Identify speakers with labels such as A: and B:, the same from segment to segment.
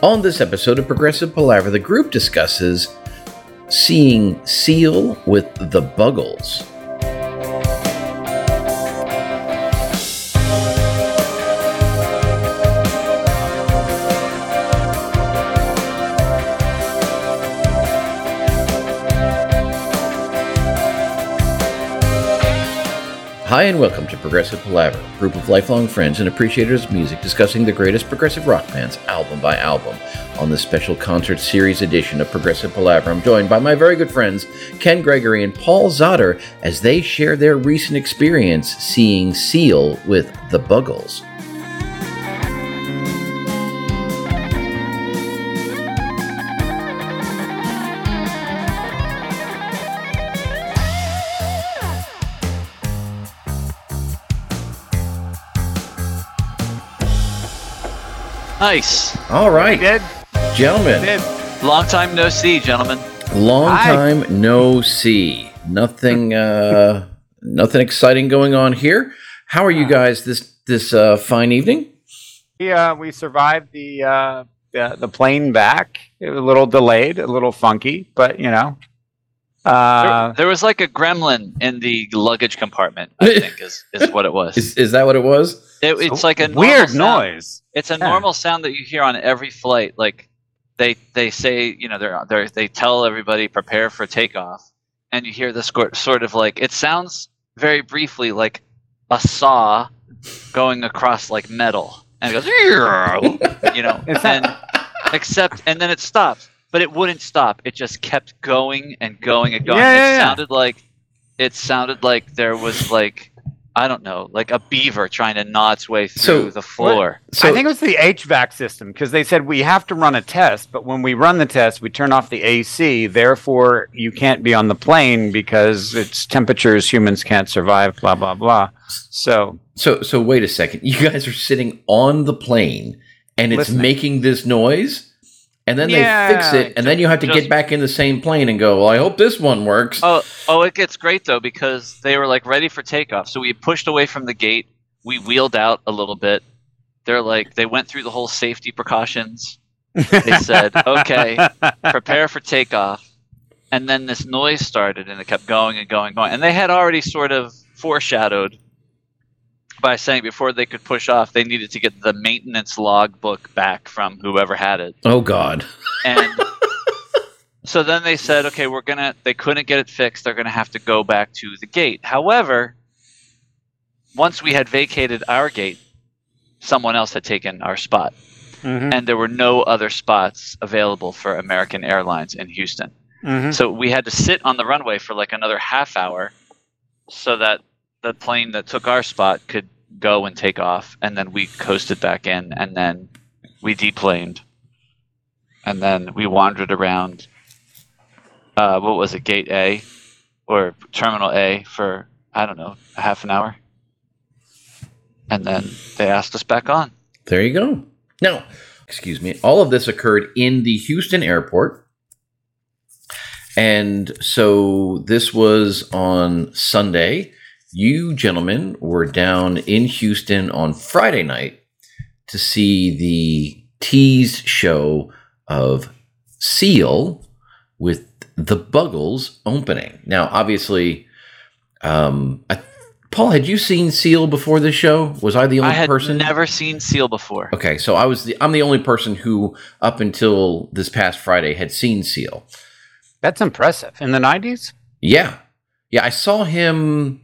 A: On this episode of Progressive Palaver, the group discusses seeing Seal with the Buggles. Hi, and welcome to Progressive Palaver, a group of lifelong friends and appreciators of music discussing the greatest progressive rock bands album by album. On this special concert series edition of Progressive Palaver, I'm joined by my very good friends Ken Gregory and Paul Zotter as they share their recent experience seeing Seal with the Buggles.
B: Nice.
A: All right,
C: Did
A: gentlemen.
C: did
B: Long time no see, gentlemen.
A: Long
C: Hi.
A: time no see. Nothing uh nothing exciting going on here. How are you guys this this uh fine evening?
C: we uh, we survived the uh, the the plane back. It was a little delayed, a little funky, but you know.
B: There,
C: Uh,
B: there was like a gremlin in the luggage compartment. I think is, is what it was.
A: Is is that what it was?
B: It, it's like a
C: weird
B: sound.
C: noise.
B: It's a
C: Yeah.
B: normal sound that you hear on every flight. Like they they say, you know, they're they they tell everybody prepare for takeoff, and you hear this sort of like it sounds very briefly like a saw going across like metal, and it goes, you know, and except and then it stops, but it wouldn't stop. It just kept going and going and going.
C: Yeah, yeah,
B: it
C: yeah.
B: sounded like it sounded like there was like I don't know, like a beaver trying to gnaw its way through
A: So,
B: the floor.
A: So
C: I think it was the HVAC system because they said we have to run a test, but when we run the test, we turn off the AC. Therefore, you can't be on the plane because it's temperatures humans can't survive. Blah blah blah. So
A: so so wait a second. You guys are sitting on the plane and it's
C: Listening.
A: making this noise? And then they fix it, and then you have to
B: just-
A: get back in the same plane and go, Well, I hope this one works.
B: Oh, oh, it gets great though because they were like ready for takeoff. So we pushed away from the gate. We wheeled out a little bit. They're like they went through the whole safety precautions. They said, "Okay, prepare for takeoff." And then this noise started, and it kept going and going and going. And they had already sort of foreshadowed by saying before they could push off, they needed to get the maintenance logbook back from whoever had it.
A: oh God.
B: And so then they said, okay, we're gonna. They couldn't get it fixed. They're gonna have to go back to the gate. However, once we had vacated our gate, someone else had taken our spot,
C: Mhm,
B: and there were no other spots available for American Airlines in Houston.
C: mhm.
B: So we had to sit on the runway for like another half hour, so that the plane that took our spot could go and take off, and then we coasted back in, and then we deplaned, and then we wandered around. Uh, what was it, Gate A, or Terminal A for I don't know, a half an hour, and then they asked us back on.
A: There you go. Now, excuse me, all of this occurred in the Houston airport. And so this was on Sunday. You gentlemen were down in Houston on Friday night to see the tease show of Seal with the Buggles opening. Now, obviously, um, I, Paul, had you seen Seal before this show? Was I the only
B: I had
A: person?
B: never seen Seal before.
A: Okay, so I was the I'm the only person who up until this past Friday had seen Seal.
C: That's impressive. In the nineties.
A: Yeah. Yeah, I saw him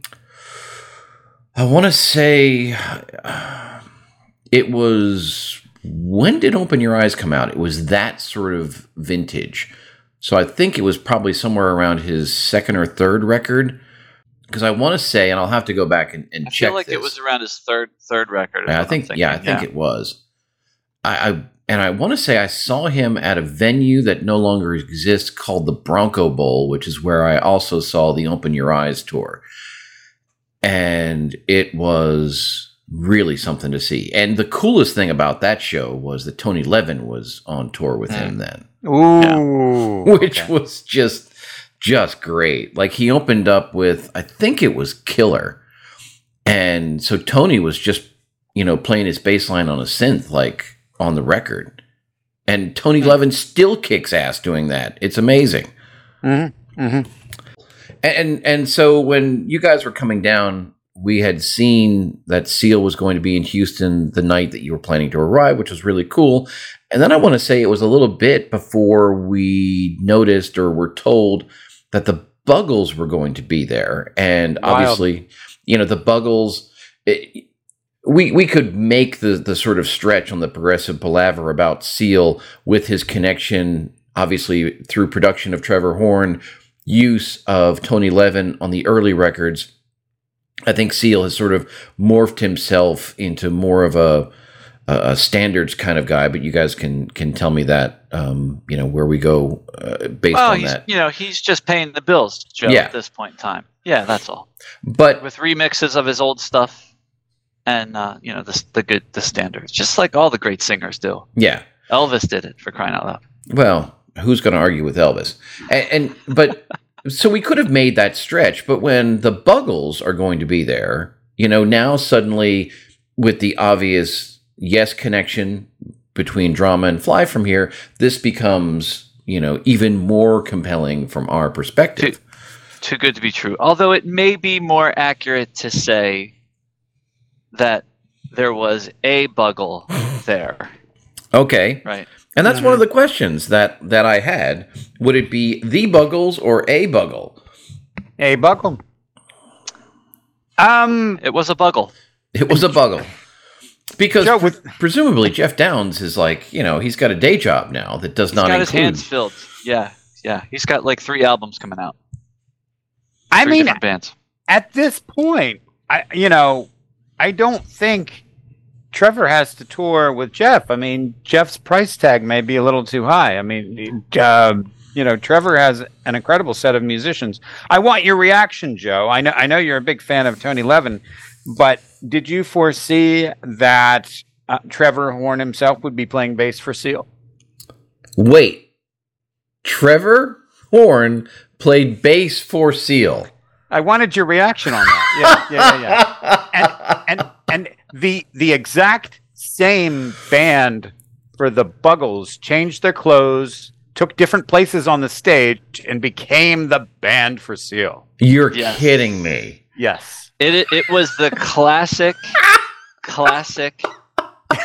A: I want to say it was when did Open Your Eyes come out? It was that sort of vintage. So I think it was probably somewhere around his second or third record because I want to say and I'll have to go back and, and
B: I
A: check
B: feel like it was around his third third record.
A: Yeah, I think yeah, I think it was. I, I and I want to say I saw him at a venue that no longer exists called the Bronco Bowl, which is where I also saw the Open Your Eyes tour. And it was really something to see. And the coolest thing about that show was that Tony Levin was on tour with him then,
C: Ooh.
A: which
C: okay.
A: was just just great. Like he opened up with I think it was Killer. And so Tony was just, you know, playing his bass line on a synth like on the record. and Tony Levin still kicks ass doing that. It's amazing.
C: Mm-hmm. Mm-hmm.
A: And and so when you guys were coming down, we had seen that Seal was going to be in Houston the night that you were planning to arrive, which was really cool. And then I want to say it was a little bit before we noticed or were told that the Buggles were going to be there, and
C: Wild.
A: obviously, you know, the Buggles. It, we we could make the the sort of stretch on the progressive palaver about Seal with his connection, obviously through production of Trevor Horn, use of Tony Levin on the early records. I think Seal has sort of morphed himself into more of a a standards kind of guy, but you guys can can tell me that um, you know where we go uh, based
B: well,
A: on
B: he's
A: that.
B: you know he's just paying the bills, Joe.
A: Yeah.
B: At this point in time, yeah, that's all.
A: But
B: With remixes of his old stuff, and uh, you know the the good the standards, just like all the great singers do.
A: yeah,
B: Elvis did it for crying out loud.
A: Well, who's going to argue with Elvis? And, and but so we could have made that stretch, but when the Buggles are going to be there, you know, now suddenly with the obvious yes connection between drama and fly from here, this becomes you know even more compelling from our perspective.
B: Too good to be true. Although it may be more accurate to say that there was a Buggle there,
A: Okay,
B: right?
A: And that's one of the questions that that I had. Would it be the Buggles or a Buggle?
C: A Buckle. Um,
B: It was a Buggle.
A: It was a Buggle. Because
C: Joe, with-
A: presumably Geoff Downes is like, you know, he's got a day job now that does
B: He's
A: not
B: got his hands filled. Yeah, yeah. He's got like three albums coming out.
C: I
B: Three
C: mean,
B: bands.
C: at this point, I you know, I don't think Trevor has to tour with Geoff. I mean, Geoff's price tag may be a little too high. I mean, uh, you know, Trevor has an incredible set of musicians. I want your reaction, Joe. I know I know you're a big fan of Tony Levin, but did you foresee that uh, Trevor Horn himself would be playing bass for Seal?
A: Wait, Trevor Horn played bass for Seal.
C: I wanted your reaction on that. Yeah, yeah, yeah. yeah. the the exact same band for the Buggles changed their clothes, took different places on the stage, and became the band for Seal.
A: You're
B: Yes.
A: kidding me.
C: Yes.
B: It it, it was the classic, classic.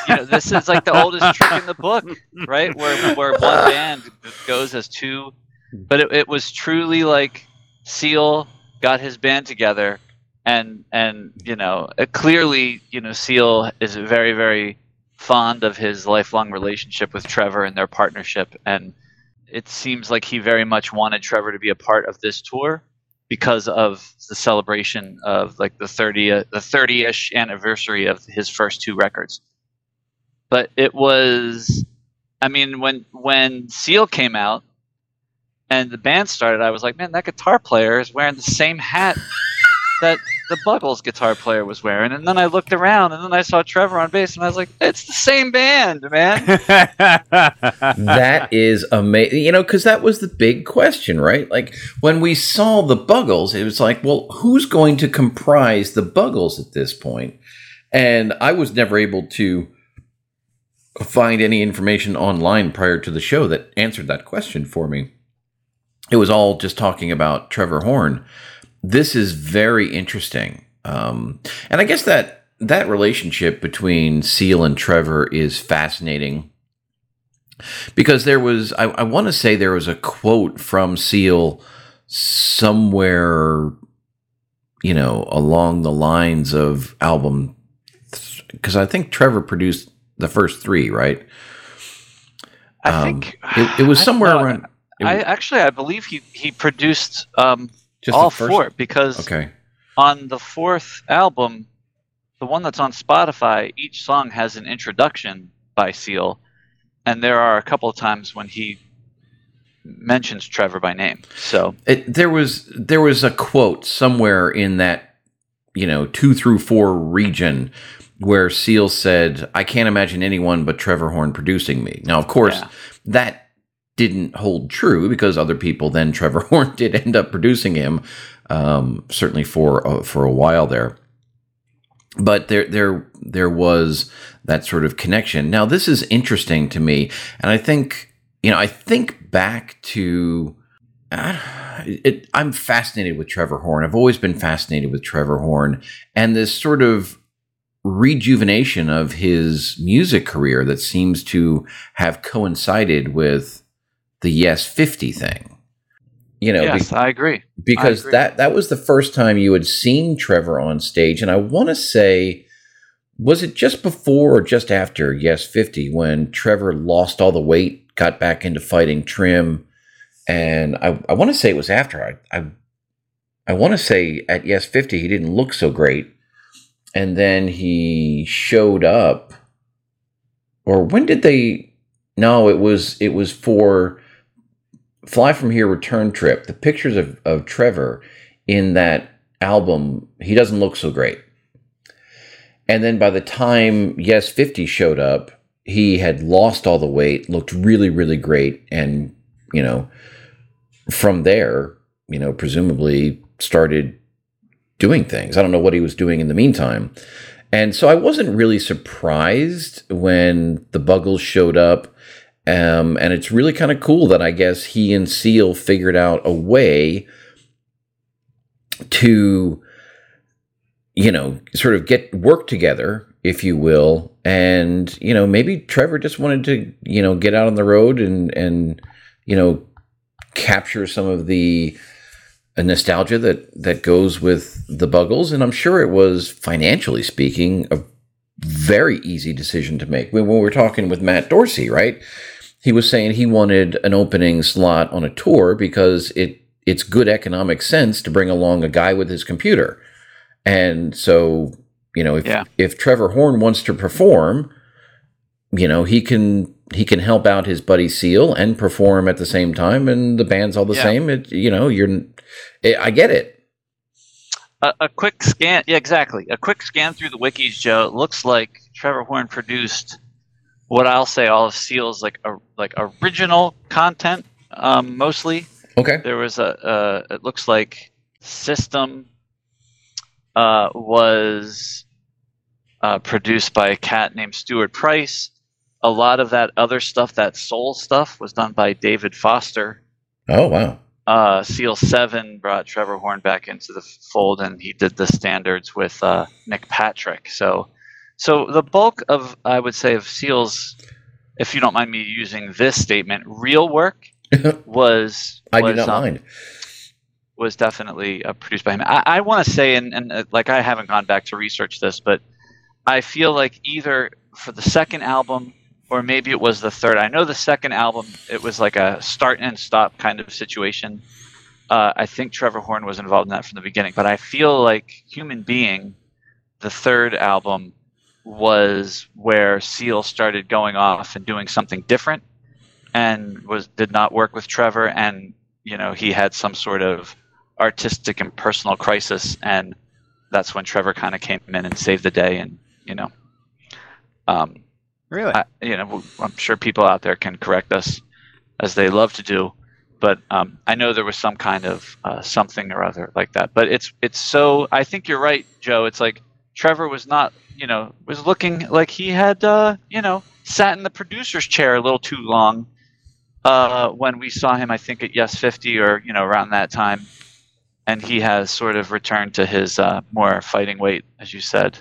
B: You know, this is like the oldest trick in the book, right? Where where one band goes as two, but it, it was truly like Seal got his band together, and and you know uh, clearly you know Seal is very very fond of his lifelong relationship with Trevor and their partnership, and it seems like he very much wanted Trevor to be a part of this tour because of the celebration of like the 30 the 30ish anniversary of his first two records. But it was i mean when when seal came out and the band started i was like man that guitar player is wearing the same hat that the buggles guitar player was wearing and then i looked around and then i saw trevor on bass and i was like it's the same band man
A: that is amazing. You know, because that was the big question, right? Like when we saw the Buggles, it was like, well, who's going to comprise the Buggles at this point? And I was never able to find any information online prior to the show that answered that question for me. It was all just talking about Trevor Horn. This is very interesting. Um, and I guess that that relationship between Seal and Trevor is fascinating because there was I, I want to say there was a quote from Seal somewhere you know along the lines of album because I think Trevor produced the first three right
B: i
A: Um,
B: think
A: it, it was somewhere around it
B: i actually i believe he he produced um
A: just
B: all four because
A: okay
B: on the fourth album, the one that's on Spotify, each song has an introduction by Seal, and there are a couple of times when he mentions Trevor by name. So
A: it, there was there was a quote somewhere in that you know two through four region where Seal said, "I can't imagine anyone but Trevor Horn producing me." Now, of course,
B: Yeah.
A: that didn't hold true because other people then Trevor Horn did end up producing him, um, certainly for uh, for a while there. but there there there was that sort of connection. Now this is interesting to me, and I think you know I think back to. Uh, it, I'm fascinated with Trevor Horn. I've always been fascinated with Trevor Horn and this sort of rejuvenation of his music career that seems to have coincided with the Yes 50 thing. You know,
B: yes,
A: be-
B: I agree.
A: because
B: I agree.
A: that that was the first time you had seen Trevor on stage, and I want to say, was it just before or just after Yes 50 when Trevor lost all the weight, got back into fighting Trim, and I I want to say it was after I I I want to say at Yes 50 he didn't look so great, and then he showed up, or when did they? No, it was it was for Fly From Here return trip, the pictures of, of Trevor in that album, he doesn't look so great. And then by the time Yes 50 showed up, he had lost all the weight, looked really, really great. And, you know, from there, you know, presumably started doing things. I don't know what he was doing in the meantime. And so I wasn't really surprised when the Buggles showed up. Um, and it's really kind of cool that I guess he and Seal figured out a way to, you know, sort of get work together, if you will. And, you know, maybe Trevor just wanted to, you know, get out on the road and, and, you know, capture some of the uh, nostalgia that, that goes with the Buggles. And I'm sure it was, financially speaking, a very easy decision to make. When we were talking with Matt Dorsey, right? He was saying he wanted an opening slot on a tour because it it's good economic sense to bring along a guy with his computer. And so, you know, if
B: Yeah.
A: if Trevor Horn wants to perform, you know, he can he can help out his buddy Seal and perform at the same time and the band's all the
B: Yeah.
A: same. It you know, you're eh, I get it.
B: a, a quick scan yeah exactly a quick scan through the wikis joe it looks like trevor horn produced what i'll say all of seal's like a, like original content um, mostly
A: Okay.
B: there was a uh, it looks like system uh, was uh, produced by a cat named stuart price a lot of that other stuff that soul stuff was done by david foster
A: Oh wow.
B: uh, Seal Seven brought Trevor Horn back into the fold, and he did the standards with uh, Nick Patrick. So, so the bulk of I would say of Seal's, if you don't mind me using this statement, real work was
A: I do
B: was,
A: not
B: um,
A: mind.
B: was definitely uh, produced by him. I, I want to say, and, and uh, like I haven't gone back to research this, but I feel like either for the second album or maybe it was the third. I know the second album it was like a start and stop kind of situation. Uh, I think Trevor Horn was involved in that from the beginning, but I feel like Human Being, the third album, was where Seal started going off and doing something different, and was did not work with Trevor, and you know he had some sort of artistic and personal crisis, and that's when Trevor kind of came in and saved the day, and you know, um,
C: Really?
B: I, you know, I'm sure people out there can correct us as they love to do, but um, I know there was some kind of uh, something or other like that. But it's it's so I think you're right, Joe. It's like Trevor was not, you know, was looking like he had, uh, you know, sat in the producer's chair a little too long uh, when we saw him. I think at Yes 50 or you know around that time, and he has sort of returned to his uh, more fighting weight, as you said.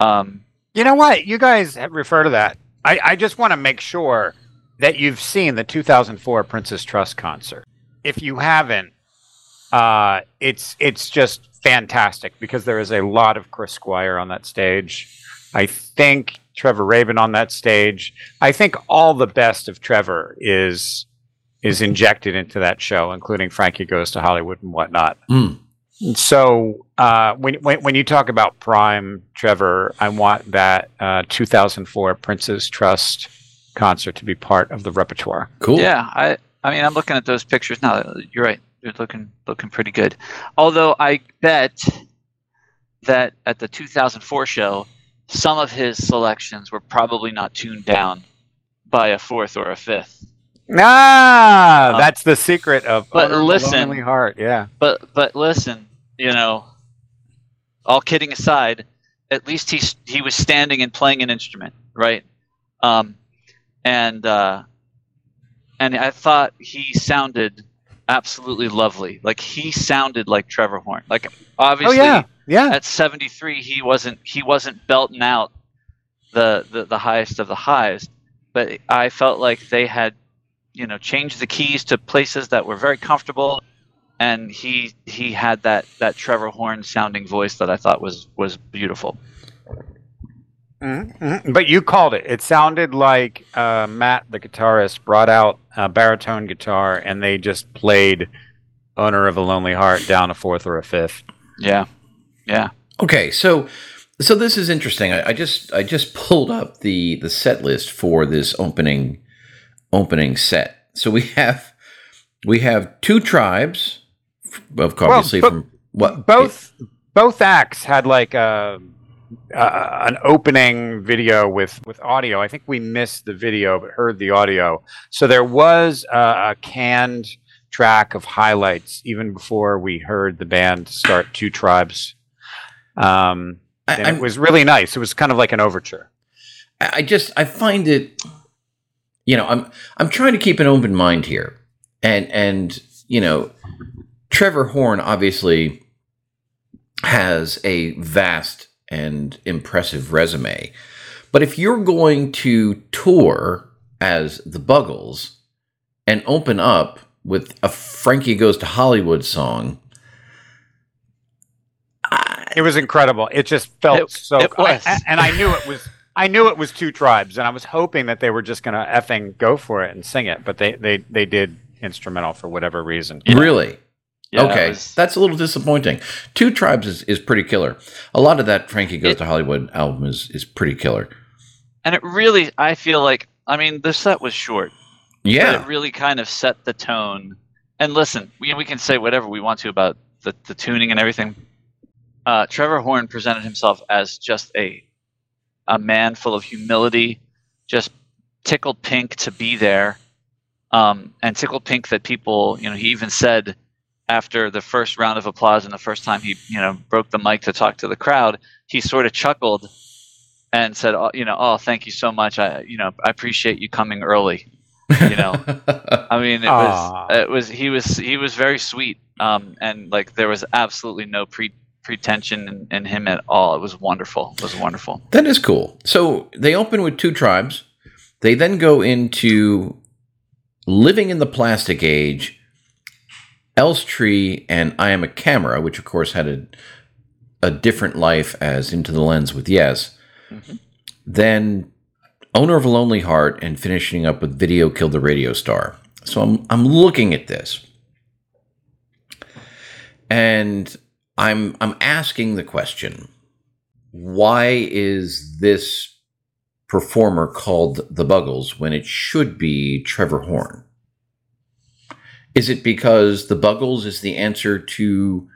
B: Um,
C: You know what? You guys refer to that. I, I just want to make sure that you've seen the 2004 Prince's Trust concert. If you haven't, uh, it's it's just fantastic because there is a lot of Chris Squire on that stage. I think Trevor Rabin on that stage. I think all the best of Trevor is is injected into that show, including Frankie Goes to Hollywood and whatnot.
A: Mm.
C: So uh, when, when when you talk about Prime, Trevor, I want that uh, 2004 Prince's Trust concert to be part of the repertoire.
A: Cool.
B: Yeah, I I mean I'm looking at those pictures now. You're right. They're looking looking pretty good. Although I bet that at the 2004 show, some of his selections were probably not tuned down by a fourth or a fifth.
C: Ah,
B: Um,
C: that's the secret of
B: but listen-
C: Lonely Heart. Yeah.
B: But but listen, you know, all kidding aside, at least he he was standing and playing an instrument, right? Um, and uh, and I thought he sounded absolutely lovely. Like he sounded like Trevor Horn. Like
C: Oh
B: obviously
C: yeah, yeah.
B: at 73 he wasn't he wasn't belting out the, the the highest of the highs but i felt like they had you know changed the keys to places that were very comfortable and he he had that that trevor horn sounding voice that i thought was was beautiful
C: Mhm, mhm. But you called it. It sounded like uh, Matt, the guitarist, brought out a baritone guitar and they just played "Owner of a Lonely Heart" down a fourth or a fifth.
B: yeah yeah
A: Okay, so so this is interesting. I, I just I just pulled up the the set list for this opening opening set. So we have we have two tribes, of obviously
C: but-
A: from what
C: Both both acts had like a, uh, an opening video with with audio. I think we missed the video but heard the audio. So there was a, a canned track of highlights even before we heard the band start Two Tribes. Um, and
A: I'm-
C: it was really nice. It was kind of like an overture.
A: I I just I find it you know, I'm I'm trying to keep an open mind here. And and you know, Trevor Horn obviously has a vast and impressive resume. But if you're going to tour as the Buggles and open up with a Frankie Goes to Hollywood song, I,
C: It was incredible. It just felt
B: It-
C: so.
B: it was.
C: I- and I knew it was. I knew it was two tribes, and I was hoping that they were just going to effing go for it and sing it, but they they they did instrumental for whatever reason.
B: Yeah.
A: really
B: Yeah,
A: okay,
B: was-
A: that's a little disappointing. Two Tribes is, is pretty killer. A lot of that Frankie Goes
B: It-
A: to Hollywood album is, is pretty killer.
B: and it really i feel like i mean the set was short
A: Yeah,
B: it really kind of set the tone. And listen, we, we can say whatever we want to about the, the tuning and everything. Uh, Trevor Horn presented himself as just a a man full of humility, just tickled pink to be there, um, and tickled pink that people, you know, he even said after the first round of applause and the first time he, you know, broke the mic to talk to the crowd, he sort of chuckled and said, oh, you know, oh, thank you so much. I, you know, I appreciate you coming early you know. I mean, it
C: Aw.
B: was it was he was he was very sweet, um, and like there was absolutely no pre pretension in, in him at all. It was wonderful. It was wonderful.
A: that is cool. So they open with Two Tribes. They then go into Living in the Plastic Age, Elstree, and I Am a Camera, which of course had a, a different life as Into the Lens with Yes.
B: Mhm.
A: Then Owner of a Lonely Heart, and finishing up with Video Killed the Radio Star. So I'm I'm looking at this, and I'm I'm asking the question: Why is this performer called the Buggles when it should be Trevor Horn? Is it because the Buggles is the answer to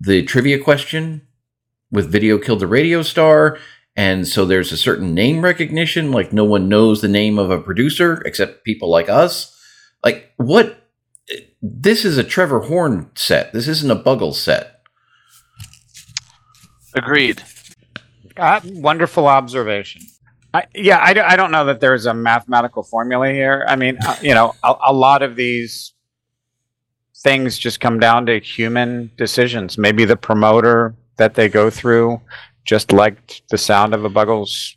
A: the trivia question with Video Killed the Radio Star? And so there's a certain name recognition, like no one knows the name of a producer except people like us. Like, what? This is a Trevor Horn set. This isn't a Buggles set.
B: Agreed.
C: Uh, wonderful observation. I, yeah, I, do- I don't know that there's a mathematical formula here. I mean, uh, you know, a, a lot of these things just come down to human decisions. Maybe the promoter that they go through just liked the sound of a Buggles.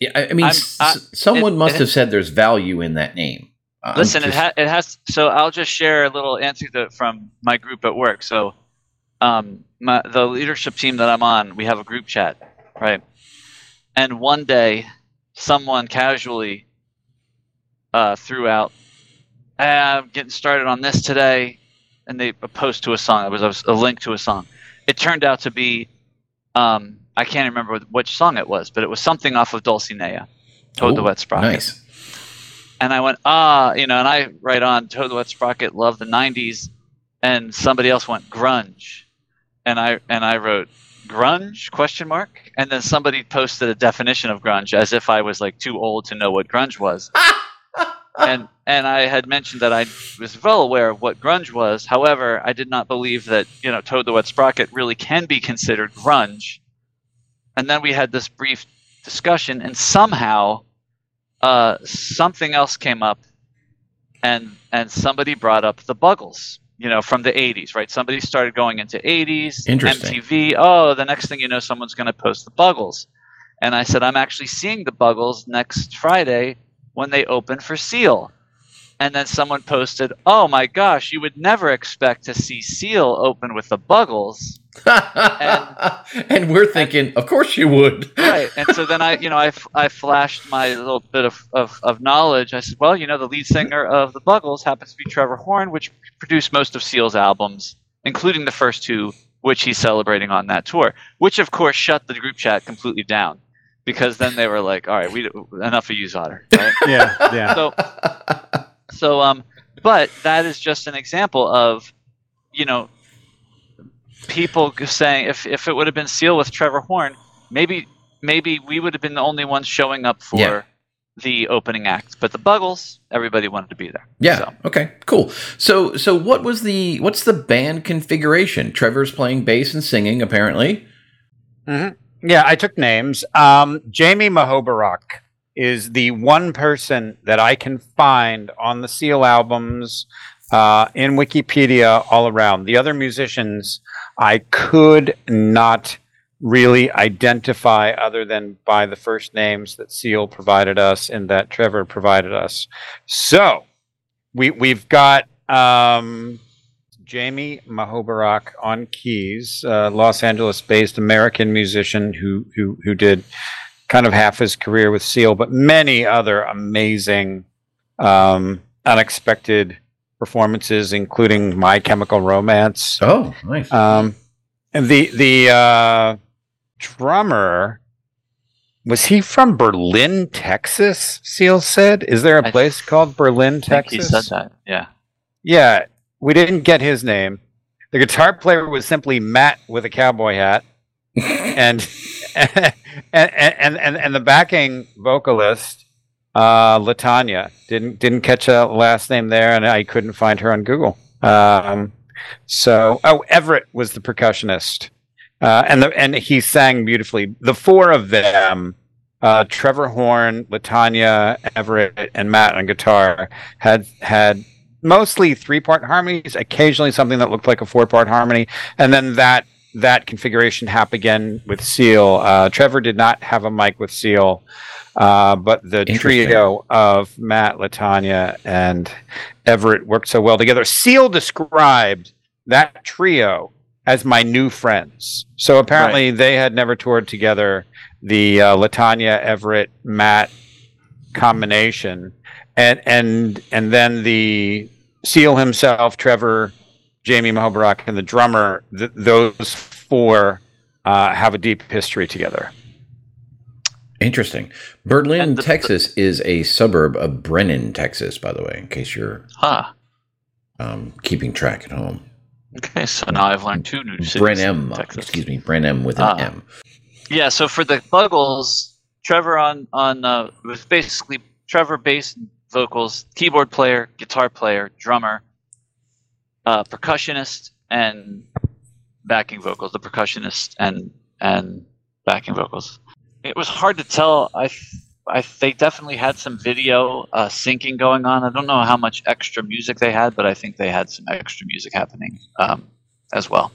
A: Yeah, I, I mean,
B: I'm-
A: s-
B: I-
A: someone
B: it-
A: must
B: it-
A: have said there's value in that name. I'm
B: Listen, it, ha- it has. So I'll just share a little anecdote from my group at work. So, um, my, the leadership team that I'm on, we have a group chat, right? And one day, someone casually uh, threw out, "Ah, "I'm getting started on this today," and they a post to a song. It was a, a link to a song. It turned out to be, um, I can't remember which song it was, but it was something off of Dulcinea, Toad the Wet Sprocket.
A: Nice.
B: And I went, ah, you know, and I write on Toad the Wet Sprocket, love the '90s, and somebody else went grunge, and I and I wrote grunge question mark, and then somebody posted a definition of grunge as if I was like too old to know what grunge was, and and I had mentioned that I was well aware of what grunge was. However, I did not believe that you know Toad the Wet Sprocket really can be considered grunge. and then we had this brief discussion, and somehow uh, something else came up, and and somebody brought up the Buggles, you know, from the '80s, right? Somebody started going into '80s, MTV. Oh, the next thing you know, someone's going to post the Buggles, and I said, I'm actually seeing the Buggles next Friday when they open for Seal. And then someone posted, "Oh my gosh, you would never expect to see Seal open with the Buggles."
A: and, we're thinking, of course you would.
B: right. And so then I, you know, I flashed my little bit of, of, of knowledge. I said, well, you know, the lead singer of the Buggles happens to be Trevor Horn, which produced most of Seal's albums, including the first two, which he's celebrating on that tour. Which, of course, shut the group chat completely down because then they were like, all right, we enough of you, Zotter. Right?
C: Yeah, yeah.
B: So, so um, but that is just an example of, you know, people saying if if it would have been Seal with Trevor Horn, maybe maybe we would have been the only ones showing up for
A: Yeah.
B: the opening act. But the Buggles, everybody wanted to be there.
A: Yeah.
B: So,
A: Okay. Cool. So so what was the what's the band configuration? Trevor's playing bass and singing apparently.
C: Yeah, I took names. Um, Jamie Muhoberac is the one person that I can find on the Seal albums uh, in Wikipedia all around. The other musicians I could not really identify other than by the first names that Seal provided us and that Trevor provided us. So we we've got um, Jamie Muhoberac on keys, uh, Los Angeles-based American musician who who who did kind of half his career with Seal, but many other amazing, um, unexpected performances, including My Chemical Romance.
A: Oh, nice.
C: Um, and the the uh, drummer was he from Berlin, Texas? Seal said. Is there a
B: I
C: place called Berlin,
B: I think
C: Texas?
B: he said that. Yeah.
C: Yeah, we didn't get his name. The guitar player was simply Matt with a cowboy hat, and and and and, and the backing vocalist, uh, Latanya, didn't didn't catch a last name there, and I couldn't find her on Google. Um, so, oh, Everett was the percussionist, uh, and the and he sang beautifully. The four of them. Uh, Trevor Horn, Latanya, Everett, and Matt on guitar had had mostly three part harmonies, occasionally something that looked like a four part harmony, and then that that configuration happened again with Seal. Uh, Trevor did not have a mic with Seal, uh, but the trio of Matt, Latanya, and Everett worked so well together. Seal described that trio as my new friends. So apparently they had never toured together. The uh, Latanya, Everett, Matt combination and and and then the seal himself trevor jamie muhoberac and the drummer th- those four uh, have a deep history together
A: Interesting. Berlin,
B: the-
A: Texas is a suburb of Brennan, Texas, by the way, in case you're
B: Huh.
A: um, keeping track at home.
B: Okay, so now I've learned two new cities.
A: Brenham, excuse me, Brenham with an
B: Ah.
A: M.
B: Yeah, so for the Buggles, Trevor on on uh, was basically Trevor bass and vocals, keyboard player, guitar player, drummer, uh, percussionist, and backing vocals. The percussionist and and backing vocals. It was hard to tell. I I they definitely had some video uh, syncing going on. I don't know how much extra music they had, but I think they had some extra music happening um, as well.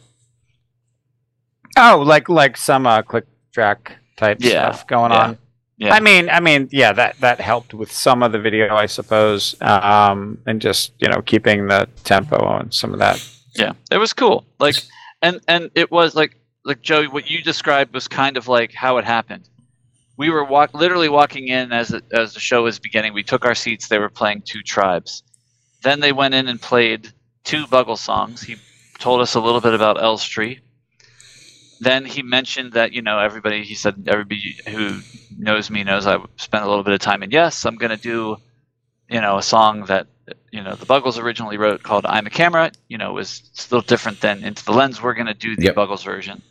C: oh like like some uh, click track type
B: Yeah,
C: stuff going
B: yeah,
C: on
B: yeah.
C: i mean i mean yeah that that helped with some of the video i suppose um, and just you know keeping the tempo on some of that
B: Yeah, it was cool. Like, and and it was like like Joey, what you described was kind of like how it happened. We were walk literally walking in as it, as the show was beginning. We took our seats. They were playing two tribes. Then they went in and played two Buggle songs. He told us a little bit about Elstree. Then he mentioned that you know everybody. He said everybody who knows me knows I spent a little bit of time in Yes. I'm going to do, you know, a song that you know the Buggles originally wrote called "I'm a Camera." You know, it was still different than "Into the Lens." We're going to do the
A: Yep.
B: Buggles version.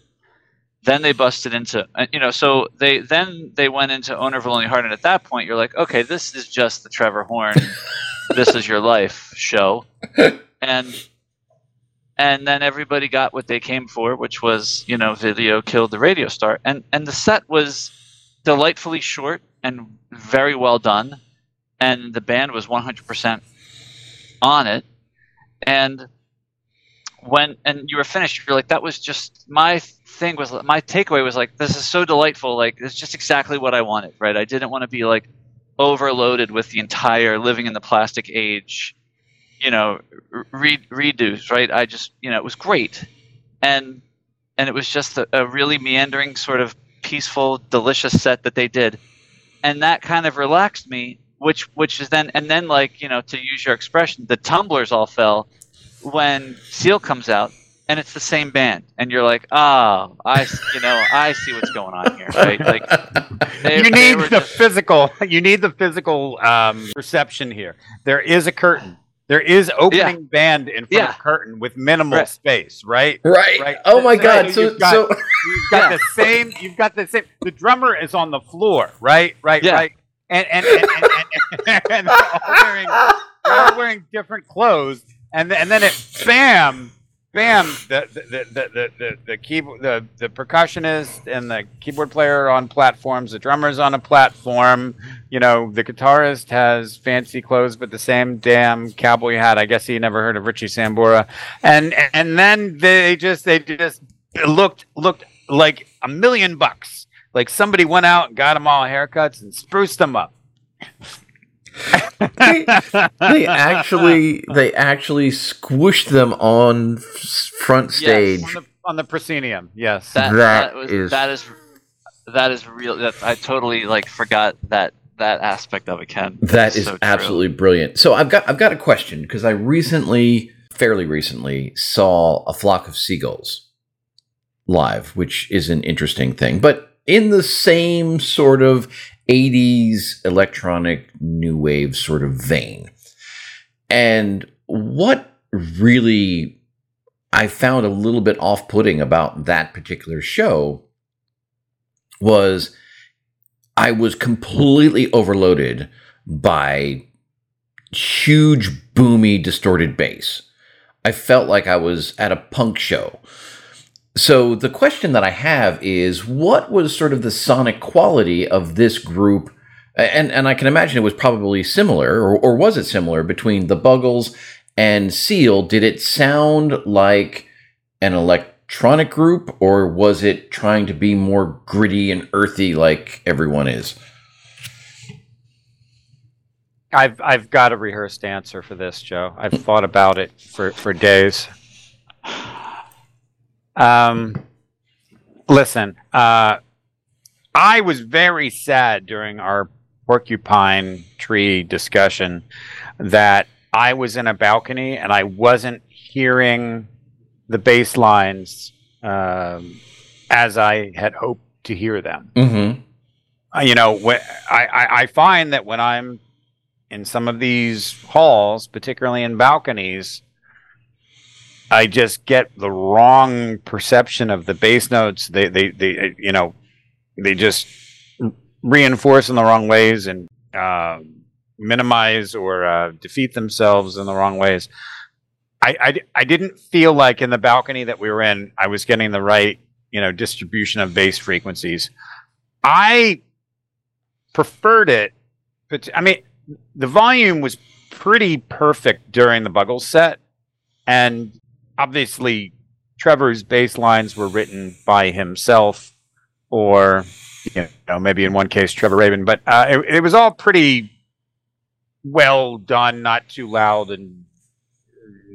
B: Then they busted into uh, you know, so they then they went into "Owner of a Lonely Heart," and at that point you're like, okay, this is just the Trevor Horn, "This Is Your Life" show, and and then everybody got what they came for, which was you know video killed the radio star, and and the set was delightfully short and very well done, and the band was 100% on it, and when and you were finished, you're like that was just my thing was my takeaway was like this is so delightful, like it's just exactly what I wanted, right? I didn't want to be like overloaded with the entire living in the plastic age you know re- redos right? I just you know it was great. And and it was just a, a, really meandering sort of peaceful delicious set that they did. And that kind of relaxed me which which is then and then like you know to use your expression the tumblers all fell when seal comes out and it's the same band. And you're like oh i you know i see what's going on here right? Like
C: they, you need the just... physical you need the physical um, perception here. There is a curtain there is opening yeah. band in front yeah. of curtain with minimal right. space, right?
A: right? Right. Oh my god. So,
C: you've got,
A: so
C: you've got yeah. the same you've got the same the drummer is on the floor, right? Right, right. And and and, and, and, and they're all wearing they're all wearing different clothes. And and then it bam bam, the the the the the, the keyboard, the the percussionist and the keyboard player on platforms. The drummer's on a platform. You know, the guitarist has fancy clothes, but the same damn cowboy hat. I guess he never heard of Richie Sambora. And and then they just they just looked looked like a million bucks. Like somebody went out and got them all haircuts and spruced them up
A: they, they, actually they actually squished them on front stage
C: yes, on, the, on, the, proscenium. Yes,
B: that, that, that was, is that is that is real. That I totally like forgot that that aspect of it. Ken,
A: that is so absolutely true. brilliant. So I've got I've got a question because I recently, fairly recently, saw a flock of seagulls live, which is an interesting thing, but in the same sort of 80s electronic new wave sort of vein. And what really I found a little bit off putting about that particular show was I was completely overloaded by huge, boomy, distorted bass. I felt like I was at a punk show. So the question that I have is what was sort of the sonic quality of this group? And and I can imagine it was probably similar, or, or was it similar between the Buggles and Seal? Did it sound like an electronic group, or was it trying to be more gritty and earthy like everyone is?
C: I've I've got a rehearsed answer for this, Joe. I've thought about it for, for days. Um, listen, uh, I was very sad during our porcupine tree discussion that I was in a balcony and I wasn't hearing the bass lines um, as I had hoped to hear them.
A: Mm-hmm.
C: Uh, you know, wh- I, I, I find that when I'm in some of these halls, particularly in balconies, I just get the wrong perception of the bass notes. They, they, they, you know, they just reinforce in the wrong ways and uh, minimize or uh, defeat themselves in the wrong ways. I, I, I didn't feel like in the balcony that we were in, I was getting the right, you know, distribution of bass frequencies. I preferred it, but I mean, the volume was pretty perfect during the Buggles set, and obviously Trevor's bass lines were written by himself, or you know maybe in one case Trevor Rabin, but uh, it, it was all pretty well done, not too loud, and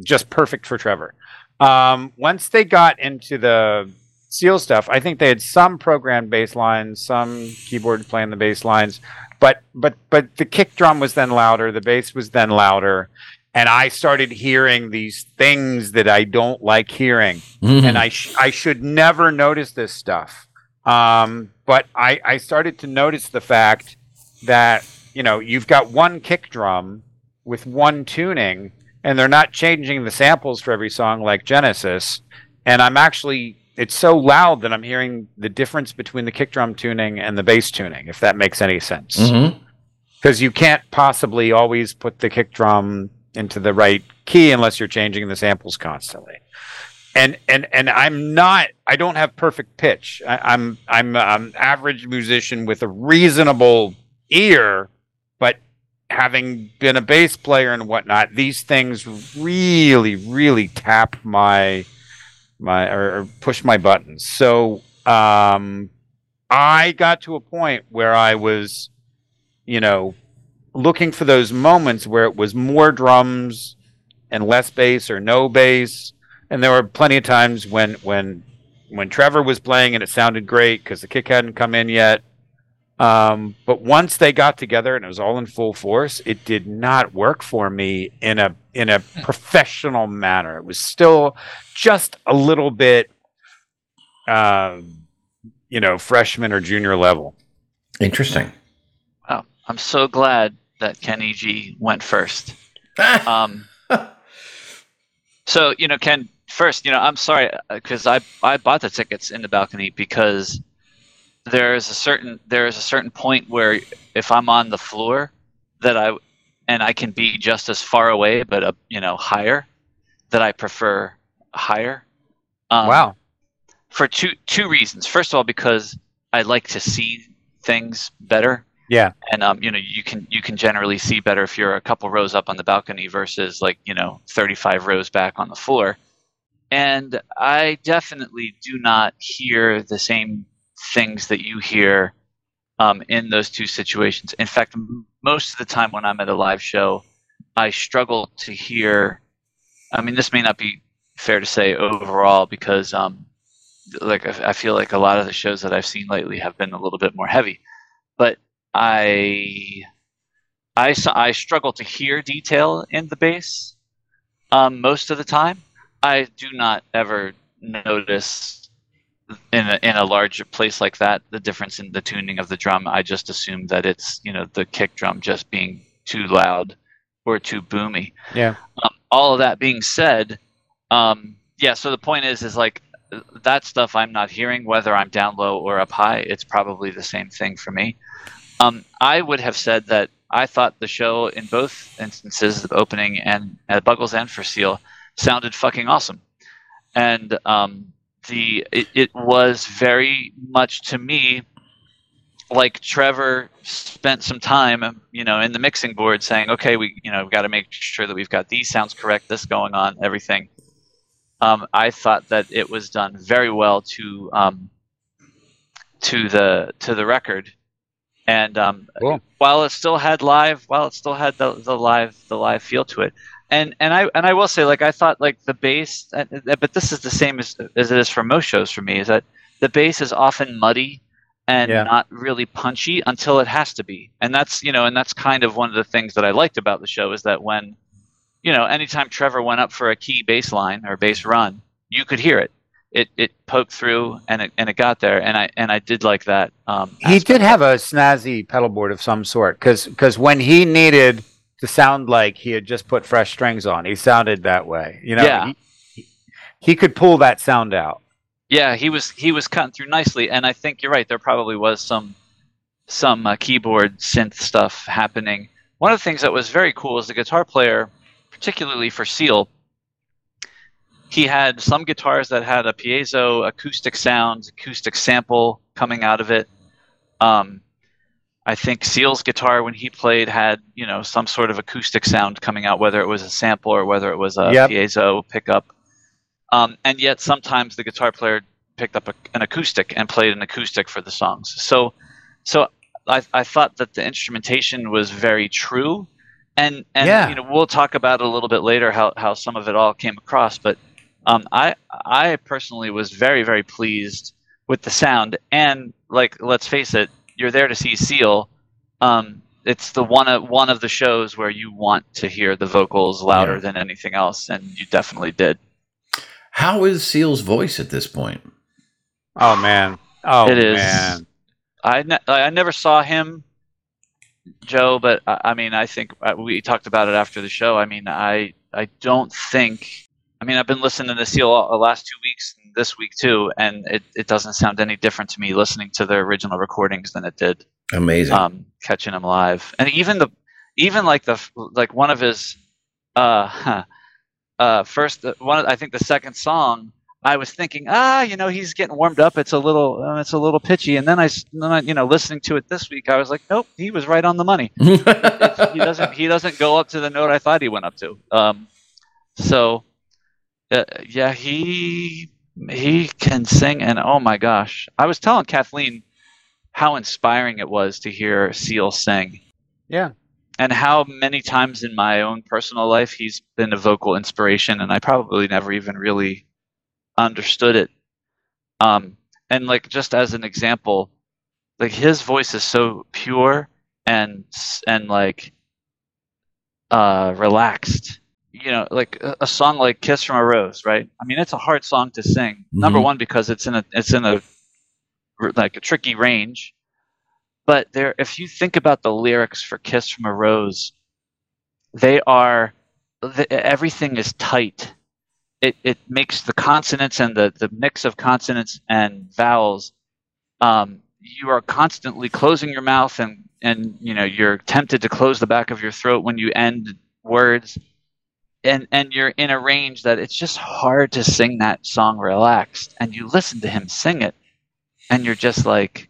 C: just perfect for Trevor. Um, once they got into the Seal stuff, I think they had some programmed bass lines, some keyboard playing the bass lines, but but but the kick drum was then louder, the bass was then louder, and I started hearing these things that I don't like hearing, mm-hmm. and I sh- I should never notice this stuff. Um, but I I started to notice the fact that you know you've got one kick drum with one tuning, and they're not changing the samples for every song like Genesis, and I'm actually it's so loud that I'm hearing the difference between the kick drum tuning and the bass tuning, if that makes any sense.
A: Mm-hmm
C: because you can't possibly always put the kick drum into the right key unless you're changing the samples constantly. And and and I'm not. I don't have perfect pitch. I, I'm I'm an average musician with a reasonable ear, but having been a bass player and whatnot, these things really really tap my my or, or push my buttons. So um, I got to a point where I was, you know, looking for those moments where it was more drums and less bass or no bass. And there were plenty of times when when when Trevor was playing and it sounded great because the kick hadn't come in yet. Um, but once they got together and it was all in full force, it did not work for me in a in a professional manner. It was still just a little bit, uh, you know, freshman or junior level.
A: Interesting.
B: Wow, I'm so glad that Kenny G went first. Um, so you know, Ken, first, you know, I'm sorry because I I bought the tickets in the balcony because there's a certain there's a certain point where if I'm on the floor that I and I can be just as far away but uh, you know higher that I prefer higher. Um,
C: wow.
B: For two two reasons. First of all, because I like to see things better
C: Yeah.
B: and um, you know you can you can generally see better if you're a couple rows up on the balcony versus like you know 35 rows back on the floor. And i definitely do not hear the same things that you hear um, in those two situations. In fact m- most of the time when i'm at a live show i struggle to hear i mean this may not be fair to say overall because um, like I I feel like a lot of the shows that i've seen lately have been a little bit more heavy. But I, I, I struggle to hear detail in the bass um, most of the time. I do not ever notice in a, in a larger place like that the difference in the tuning of the drum. I just assume that it's you know the kick drum just being too loud or too boomy.
C: Yeah.
B: Um, all of that being said, um, yeah. So the point is, is like that stuff I'm not hearing whether I'm down low or up high. It's probably the same thing for me. Um, I would have said that I thought the show in both instances, the opening and at Buggles and for Seal, sounded fucking awesome, and um, the it, it was very much to me like Trevor spent some time, you know, in the mixing board saying, okay, we, you know, we've got to make sure that we've got these sounds correct, this going on, everything. Um, I thought that it was done very well to um, to the to the record, and um,
C: Cool.
B: while it still had live, while it still had the, the live the live feel to it, and and I and I will say, like I thought, like the bass, uh, uh, but this is the same as as it is for most shows for me, is that the bass is often muddy and
C: Yeah.
B: not really punchy until it has to be, and that's you know, and that's kind of one of the things that I liked about the show is that when, you know, anytime Trevor went up for a key bass line or bass run, you could hear it. It it poked through and it and it got there, and I and I did like that. Um,
C: He did have a snazzy pedal board of some sort because when he needed to sound like he had just put fresh strings on, he sounded that way. You know,
B: Yeah.
C: he, he could pull that sound out.
B: Yeah, he was he was cutting through nicely, and I think you're right. There probably was some some uh, keyboard synth stuff happening. One of the things that was very cool is the guitar player, particularly for Seal. He had some guitars that had a piezo acoustic sound, acoustic sample coming out of it. Um, I think Seal's guitar when he played had you know some sort of acoustic sound coming out, whether it was a sample or whether it was a
C: Yep.
B: piezo pickup. Um, and yet sometimes the guitar player picked up a, an acoustic and played an acoustic for the songs. So, so I, I thought that the instrumentation was very true, and and
C: Yeah.
B: you know we'll talk about it a little bit later how how some of it all came across. But um, I I personally was very very pleased with the sound, and like let's face it, you're there to see Seal. Um, it's the one of one of the shows where you want to hear the vocals louder
A: Yeah.
B: than anything else, and you definitely did.
A: How is Seal's voice at this point?
C: Oh man. Oh
B: It is.
C: man.
B: I, ne- I never saw him, Joe, but I, I mean, I think uh, we talked about it after the show. I mean, I I don't think. I mean, I've been listening to Seal all, the last two weeks, and this week too, and it, it doesn't sound any different to me listening to their original recordings than it did
A: Amazing.
B: um, catching him live. And even the even like the like one of his uh, uh, first one. of- I think the second song. I was thinking, ah, you know, he's getting warmed up. It's a little, uh, it's a little pitchy. And then I, then I, you know, listening to it this week, I was like, nope, he was right on the money. he doesn't, he doesn't go up to the note I thought he went up to. Um, so, uh, yeah, he he can sing, and oh my gosh, I was telling Kathleen how inspiring it was to hear Seal sing.
C: Yeah.
B: and how many times in my own personal life he's been a vocal inspiration and i probably never even really understood it. Um and like just as an example like his voice is so pure and and like uh relaxed you know like a, a song like kiss from a rose right? I mean it's a hard song to sing. Number
A: Mhm.
B: one because it's in a it's in a like a tricky range. But there if you think about the lyrics for kiss from a rose they are the, everything is tight. It, it makes the consonants and the, the mix of consonants and vowels um, you are constantly closing your mouth and and you know you're tempted to close the back of your throat when you end words and and you're in a range that it's just hard to sing that song relaxed and you listen to him sing it and you're just like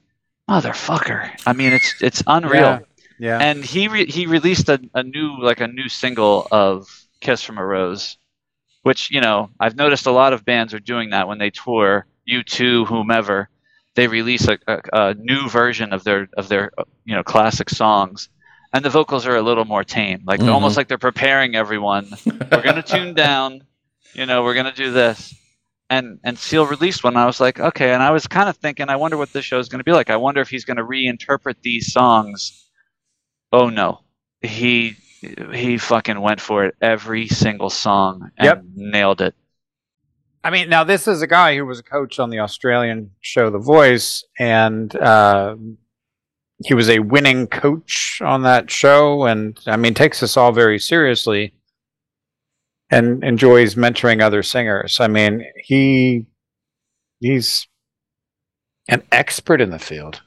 B: motherfucker i mean it's it's unreal
C: Yeah. Yeah.
B: and he re- he released a, a new like a new single of kiss from a rose which you know i've noticed a lot of bands are doing that when they tour U2 whomever they release a, a, a new version of their of their you know classic songs and the vocals are a little more tame. Like
A: Mhm.
B: almost like they're preparing everyone. We're going to tune down. You know we're going to do this. And and seal released one. I was like okay. And i was kind of thinking i wonder what this show is going to be like. I wonder if he's going to reinterpret these songs. Oh no. He he fucking went for it. Every single song and
C: Yep.
B: nailed it.
C: I mean, now this is a guy who was a coach on the Australian show The Voice, and uh, he was a winning coach on that show, and I mean, takes us all very seriously, and enjoys mentoring other singers. I mean, he he's an expert in the field,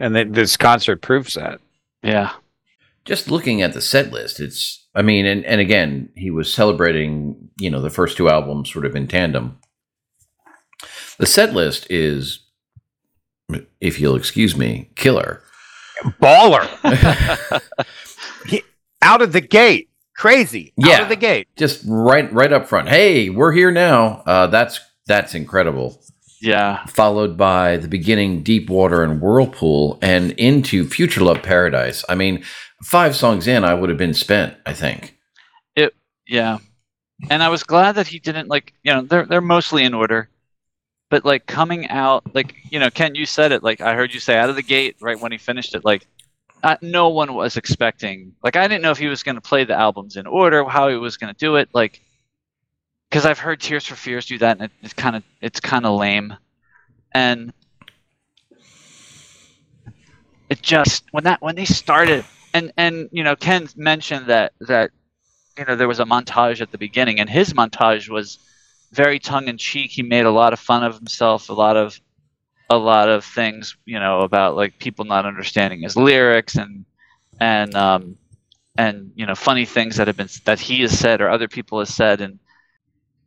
C: and th- this concert proves that.
B: yeah
A: just looking at the set list, it's I mean, and, and again, he was celebrating, you know, the first two albums sort of in tandem. The set list is, if you'll excuse me, killer.
C: Baller out of the gate, crazy. Yeah, out
A: Yeah.
C: of the gate.
A: just right right up front. Hey, we're here now. Uh, that's that's incredible.
B: yeah
A: Followed by the beginning, Deep Water and Whirlpool, and into Future Love Paradise. I mean, five songs in, I would have been spent. I think. It.
B: yeah and i was glad that he didn't like you know they're they're mostly in order but like coming out like you know ken you said it like i heard you say out of the gate right when he finished it like uh, no one was expecting like i didn't know if he was going to play the albums in order how he was going to do it like because i've heard tears for fears do that and it, it's kind of it's kind of lame. And it just when that when they started and and you know ken mentioned that that you know there was a montage at the beginning and his montage was very tongue-in-cheek he made a lot of fun of himself a lot of a lot of things you know about like people not understanding his lyrics and and um and you know funny things that have been that he has said or other people have said and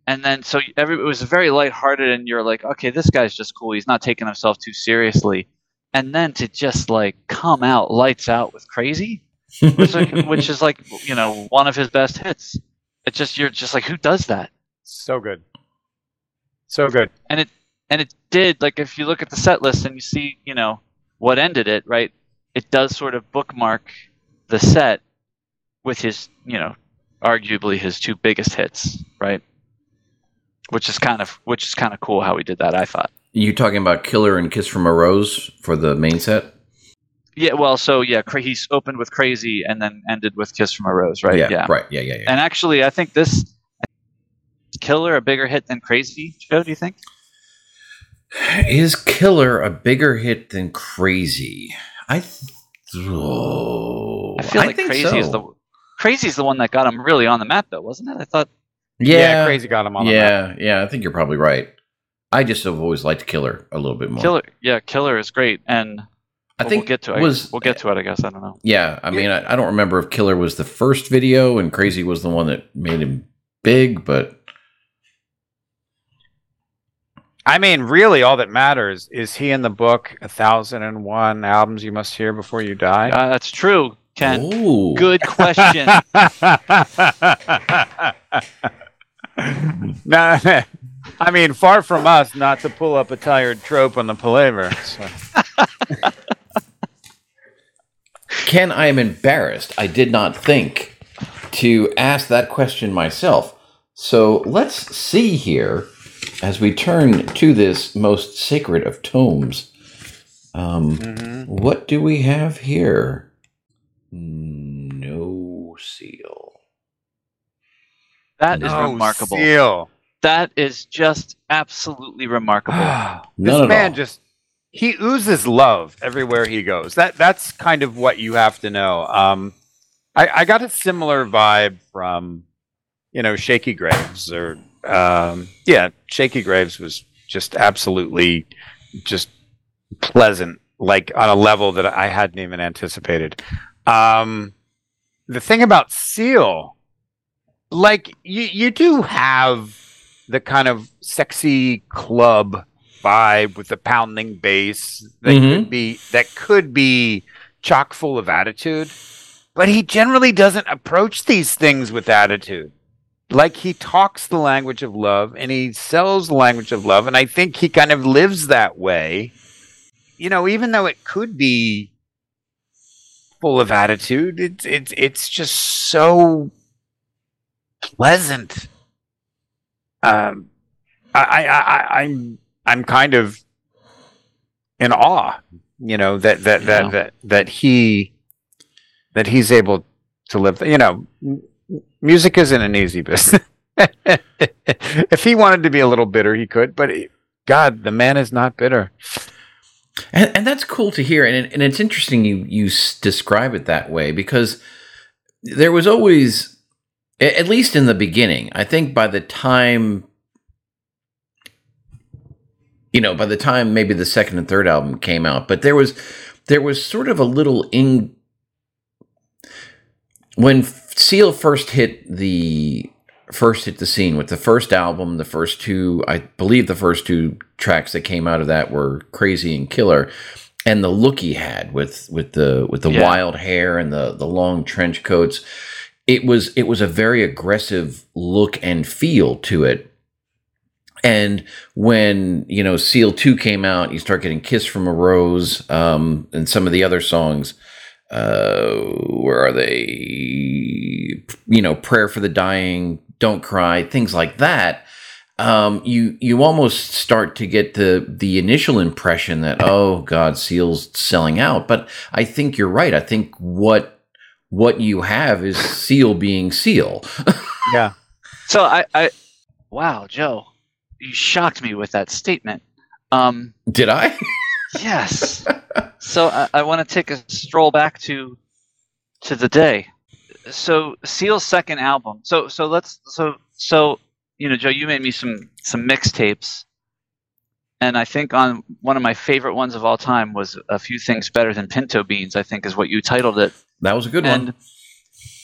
B: and then so every it was very lighthearted and you're like okay this guy's just cool he's not taking himself too seriously and then to just like come out lights out with crazy which, like, which is like you know one of his best hits. It's just you're just like who does that?
C: So good. So good.
B: And it and it did like if you look at the set list and you see you know what ended it right, it does sort of bookmark the set with his you know arguably his two biggest hits right, which is kind of which is kind of cool how he did that I thought.
A: You talking about Killer and Kiss from a Rose for the main set?
B: Yeah, well, so yeah, cra- he's opened with Crazy and then ended with Kiss from a Rose, right?
A: Yeah, right. Yeah, yeah, yeah.
B: And actually, I think this Killer a bigger hit than Crazy. Joe, do you think?
A: Is Killer a bigger hit than Crazy? I th- oh,
B: I feel like
A: think
B: Crazy
A: so.
B: is the Crazy is the one that got him really on the map, though, wasn't it? I thought.
A: yeah,
C: crazy got him on the map.
A: yeah, yeah. I think you're probably right. I just have always liked Killer a little bit more.
B: Killer, yeah, Killer is great, and
A: I think
B: we'll get to it.
A: was
B: we'll get to it. I guess I don't know.
A: Yeah, I mean, I, I don't remember if Killer was the first video and Crazy was the one that made him big, but
C: I mean, really, all that matters is he in the book "A Thousand and One Albums You Must Hear Before You Die."
B: Uh, that's true, Ken.
A: Ooh.
B: Good question.
C: no, I mean, far from us not to pull up a tired trope on the palaver. So.
A: Ken, I am embarrassed. I did not think to ask that question myself. So let's see here as we turn to this most sacred of tomes. Um, What do we have here? No seal.
B: That is
C: No
B: remarkable.
C: seal.
B: That is just absolutely remarkable.
A: None
C: this
A: at
C: man
A: all.
C: just he oozes love everywhere he goes. That that's kind of what you have to know. Um, I, I got a similar vibe from you know Shakey Graves or um, yeah, Shakey Graves was just absolutely just pleasant, like on a level that I hadn't even anticipated. Um, the thing about Seal, like you you do have the kind of sexy club vibe with the pounding bass that
A: Mhm.
C: could be that could be chock full of attitude but he generally doesn't approach these things with attitude like he talks the language of love and he sells the language of love and i think he kind of lives that way you know even though it could be full of attitude it's it's it's just so pleasant um I, I, I I'm I'm kind of in awe, you know, that that that
B: Yeah.
C: that that he that he's able to live. You know, music isn't an easy business. if he wanted to be a little bitter, he could. But he- God, the man is not bitter.
A: And, and that's cool to hear. And, and it's interesting you, you describe it that way because there was always, at least in the beginning, I think by the time, you know, by the time maybe the second and third album came out, but there was, there was sort of a little in, when Seal first hit the first hit the scene with the first album, the first two, I believe the first two tracks that came out of that were Crazy and Killer. And the look he had with with the with the
B: Yeah.
A: wild hair and the the long trench coats, it was it was a very aggressive look and feel to it. And when you know Seal Two came out, you start getting "Kiss from a Rose" um, and some of the other songs. Uh, where are they? You know, "Prayer for the Dying," "Don't Cry," things like that. Um, you you almost start to get the the initial impression that oh God, Seal's selling out. But I think you're right. I think what what you have is Seal being Seal.
C: Yeah.
B: So I, I, wow, Joe, you shocked me with that statement. Um,
A: Did I?
B: Yes. so I, I want to take a stroll back to to the day. So Seal's second album. So so let's so so you know Joe, you made me some some mixtapes, and I think on one of my favorite ones of all time was a few things better than pinto beans. I think is what you titled it
A: That was a good
B: and
A: one.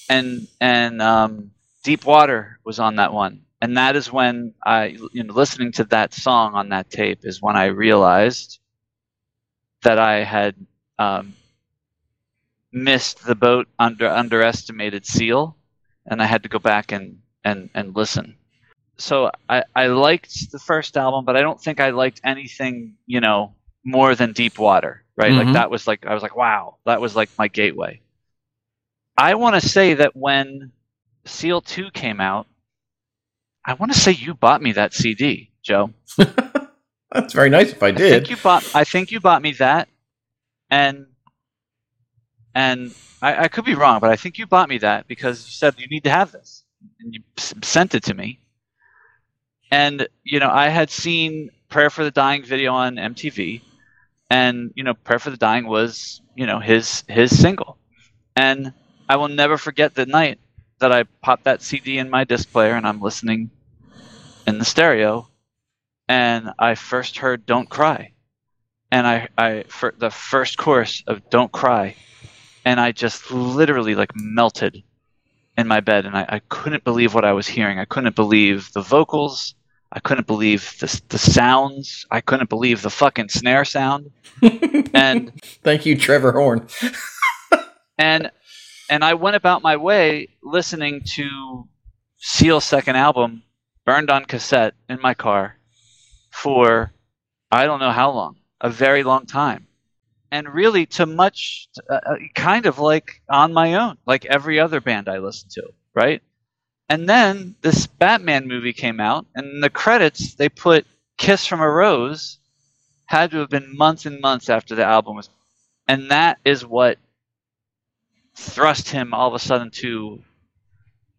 B: and and um, Deep Water was on that one, and that is when I, you know, listening to that song on that tape is when I realized that I had um, missed the boat under underestimated Seal, and I had to go back and and and listen. So I I liked the first album, but I don't think I liked anything you know more than Deep Water, right?
A: Mhm.
B: Like that was like I was like wow, that was like my gateway. I want to say that when Seal 2 came out, I want to say you bought me that CD, Joe.
A: That's very nice if I
B: I
A: did.
B: think you bought I think you bought me that and and I, I could be wrong, but I think you bought me that because you said you need to have this and you s- sent it to me. And you know, I had seen Prayer for the Dying video on MTV and you know, Prayer for the Dying was, you know, his his single. And I will never forget the night that I popped that CD in my disc player and I'm listening in the stereo and I first heard "Don't Cry," and I, I for the first chorus of "Don't Cry," and I just literally like melted, in my bed, and I, I couldn't believe what I was hearing. I couldn't believe the vocals. I couldn't believe the the sounds. I couldn't believe the fucking snare sound. and
A: Thank you, Trevor Horn.
B: and and I went about my way listening to Seal's second album, burned on cassette in my car, for I don't know how long, a very long time, and really to much, uh, uh, kind of like on my own, like every other band I listened to, right? And then this Batman movie came out, and in the credits they put "Kiss from a Rose." Had to have been months and months after the album was, and that is what thrust him all of a sudden to,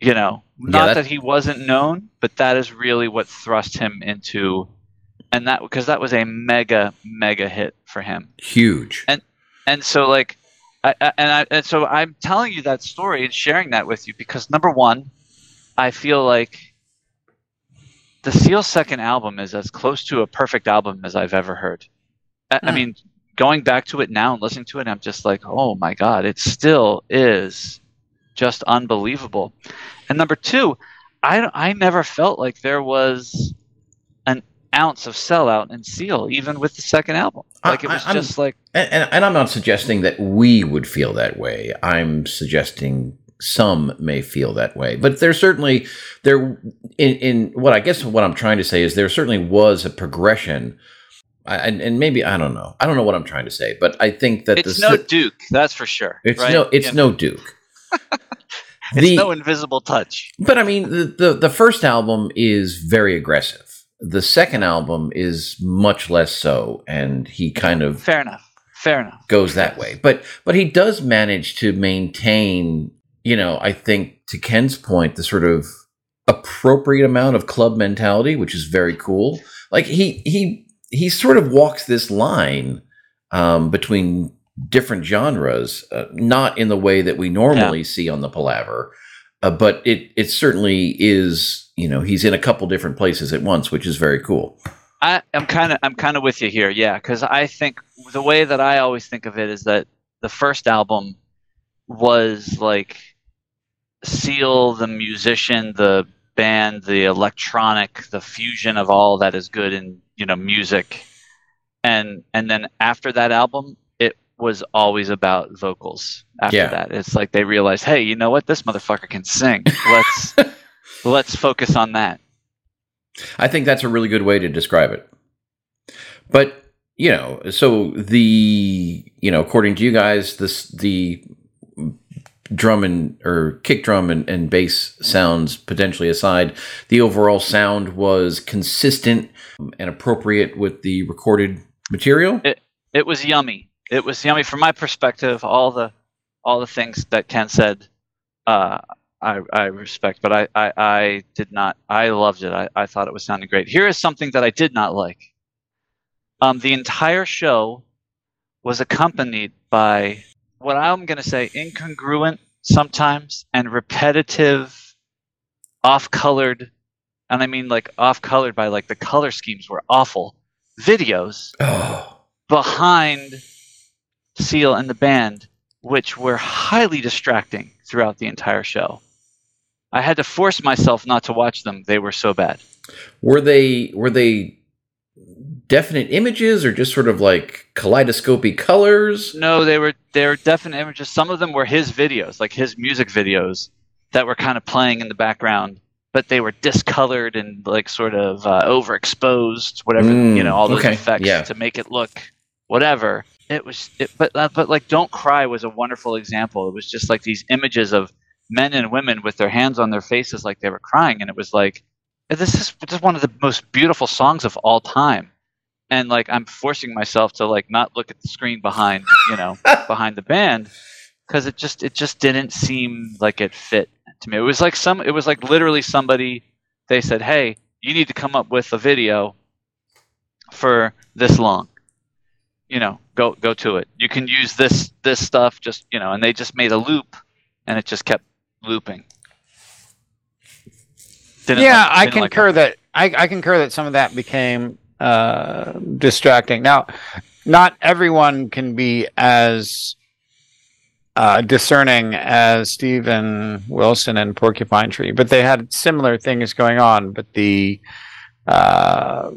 B: you know, not
A: that-
B: that he wasn't known, but that is really what thrust him into, and that because that was a mega mega hit for him
A: Huge.
B: and and so like I, I, and I and so I'm telling you that story and sharing that with you because number one, I feel like the Seal second album is as close to a perfect album as I've ever heard. I, I
C: Hmm.
B: mean, going back to it now and listening to it, I'm just like, oh my god, it still is just unbelievable. And number two, I I never felt like there was an ounce of sellout in Seal, even with the second album. Like it was
A: I'm-
B: just like.
A: And, and, and I'm not suggesting that we would feel that way. I'm suggesting some may feel that way. But there certainly there in, in what I guess what I'm trying to say is there certainly was a progression. I, and, and maybe I don't know. I don't know what I'm trying to say, but I think that
B: It's
A: the
B: no Duke, that's for sure.
A: it's
B: right?
A: no it's
B: know,
A: no Duke.
B: it's
A: The-
B: no invisible touch.
A: But I mean, the, the the first album is very aggressive. The second album is much less so, and he kind of
B: Fair enough. Fair enough.
A: goes that way. But but he does manage to maintain, you know, I think to Ken's point, the sort of appropriate amount of club mentality, which is very cool. Like he he he sort of walks this line um, between different genres, uh, not in the way that we normally see on the Palaver, uh, but it it certainly is. You know, he's in a couple different places at once, which is very cool.
B: I, I'm kind of I'm kind of with you here, yeah, because I think the way that I always think of it is that the first album was like Seal, the musician, the band, the electronic, the fusion of all that is good in you know music, and and then after that album, it was always about vocals. After
A: Yeah.
B: that, it's like they realized, hey, you know what, this motherfucker can sing. Let's let's focus on that.
A: I think that's a really good way to describe it. But you know, so the you know, according to you guys, this the drum and or kick drum and, and bass sounds potentially aside, the overall sound was consistent and appropriate with the recorded material.
B: it it was yummy. It was yummy from my perspective. All the all the things that Ken said, uh, I I respect, but I, I I did not. I loved it. I, I thought it was sounding great. Here is something that I did not like. Um, the entire show was accompanied by what I'm going to say incongruent sometimes and repetitive, off-colored, and I mean like off-colored by like the color schemes were awful videos
A: Oh,
B: behind Seal and the band, which were highly distracting throughout the entire show. I had to force myself not to watch them; they were so bad.
A: were they were they definite images or just sort of like kaleidoscopy colors?
B: No, they were they were definite images. Some of them were his videos, like his music videos, that were kind of playing in the background, but they were discolored and like sort of uh, overexposed, whatever
A: Mm,
B: you know, all those
A: okay,
B: effects
A: yeah.
B: to make it look whatever. It was, it, but uh, but like "Don't Cry" was a wonderful example. It was just like these images of men and women with their hands on their faces, like they were crying, and it was like this is just one of the most beautiful songs of all time. And like I'm forcing myself to like not look at the screen behind, you know, behind the band because it just it just didn't seem like it fit to me. It was like some it was like literally somebody they said, "Hey, you need to come up with a video for this long." You know, go go to it. You can use this this stuff just, you know, and they just made a loop and it just kept looping. Didn't
C: yeah,
B: like-
C: I
B: didn't like
C: concur that I, I concur that some of that became uh, distracting. Now, not everyone can be as uh, discerning as Steven Wilson and Porcupine Tree, but they had similar things going on. But the uh,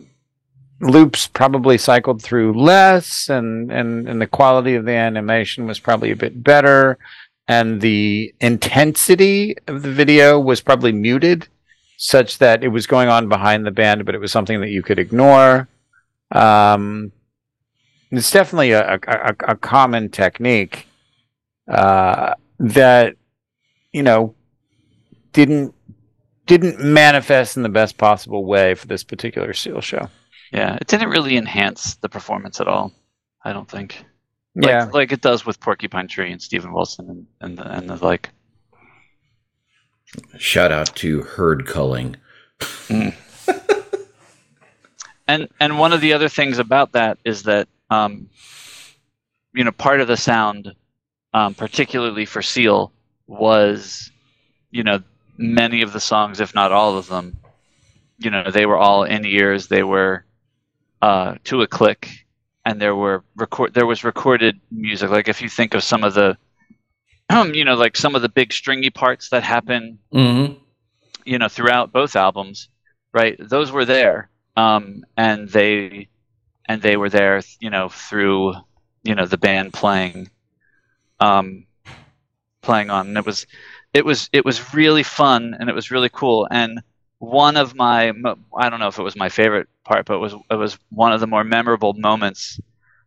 C: loops probably cycled through less, and, and and the quality of the animation was probably a bit better, and the intensity of the video was probably muted, such that it was going on behind the band, but it was something that you could ignore. Um, it's definitely a, a, a common technique uh, that you know didn't didn't manifest in the best possible way for this particular seal show.
B: Yeah, it didn't really enhance the performance at all. I don't think. Like,
C: Yeah.
B: like it does with Porcupine Tree and Steven Wilson and and the, and the like.
A: Shout out to herd culling.
B: And and one of the other things about that is that um, you know part of the sound, um, particularly for Seal, was you know many of the songs, if not all of them, you know they were all in ears. They were uh, to a click, and there were record there was recorded music. Like if you think of some of the um, you know like some of the big stringy parts that happen
A: Mm-hmm.
B: you know throughout both albums right those were there um and they and they were there you know through you know the band playing um playing on and it was it was it was really fun and it was really cool and one of my I don't know if it was my favorite part but it was it was one of the more memorable moments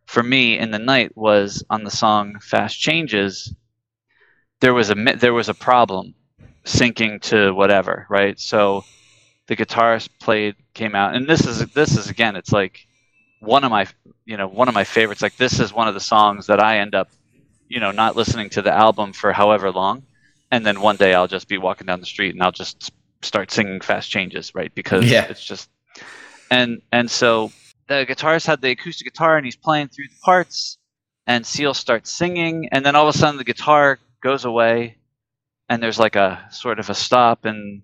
B: for me in the night was on the song fast changes there was a there was a problem syncing to whatever, right? So the guitarist played came out, and this is this is again, it's like one of my you know one of my favorites. Like this is one of the songs that I end up you know not listening to the album for however long, and then one day I'll just be walking down the street and I'll just start singing fast changes, right? Because
A: Yeah.
B: it's just and and so the guitarist had the acoustic guitar and he's playing through the parts, and Seal starts singing, and then all of a sudden the guitar goes away and there's like a sort of a stop and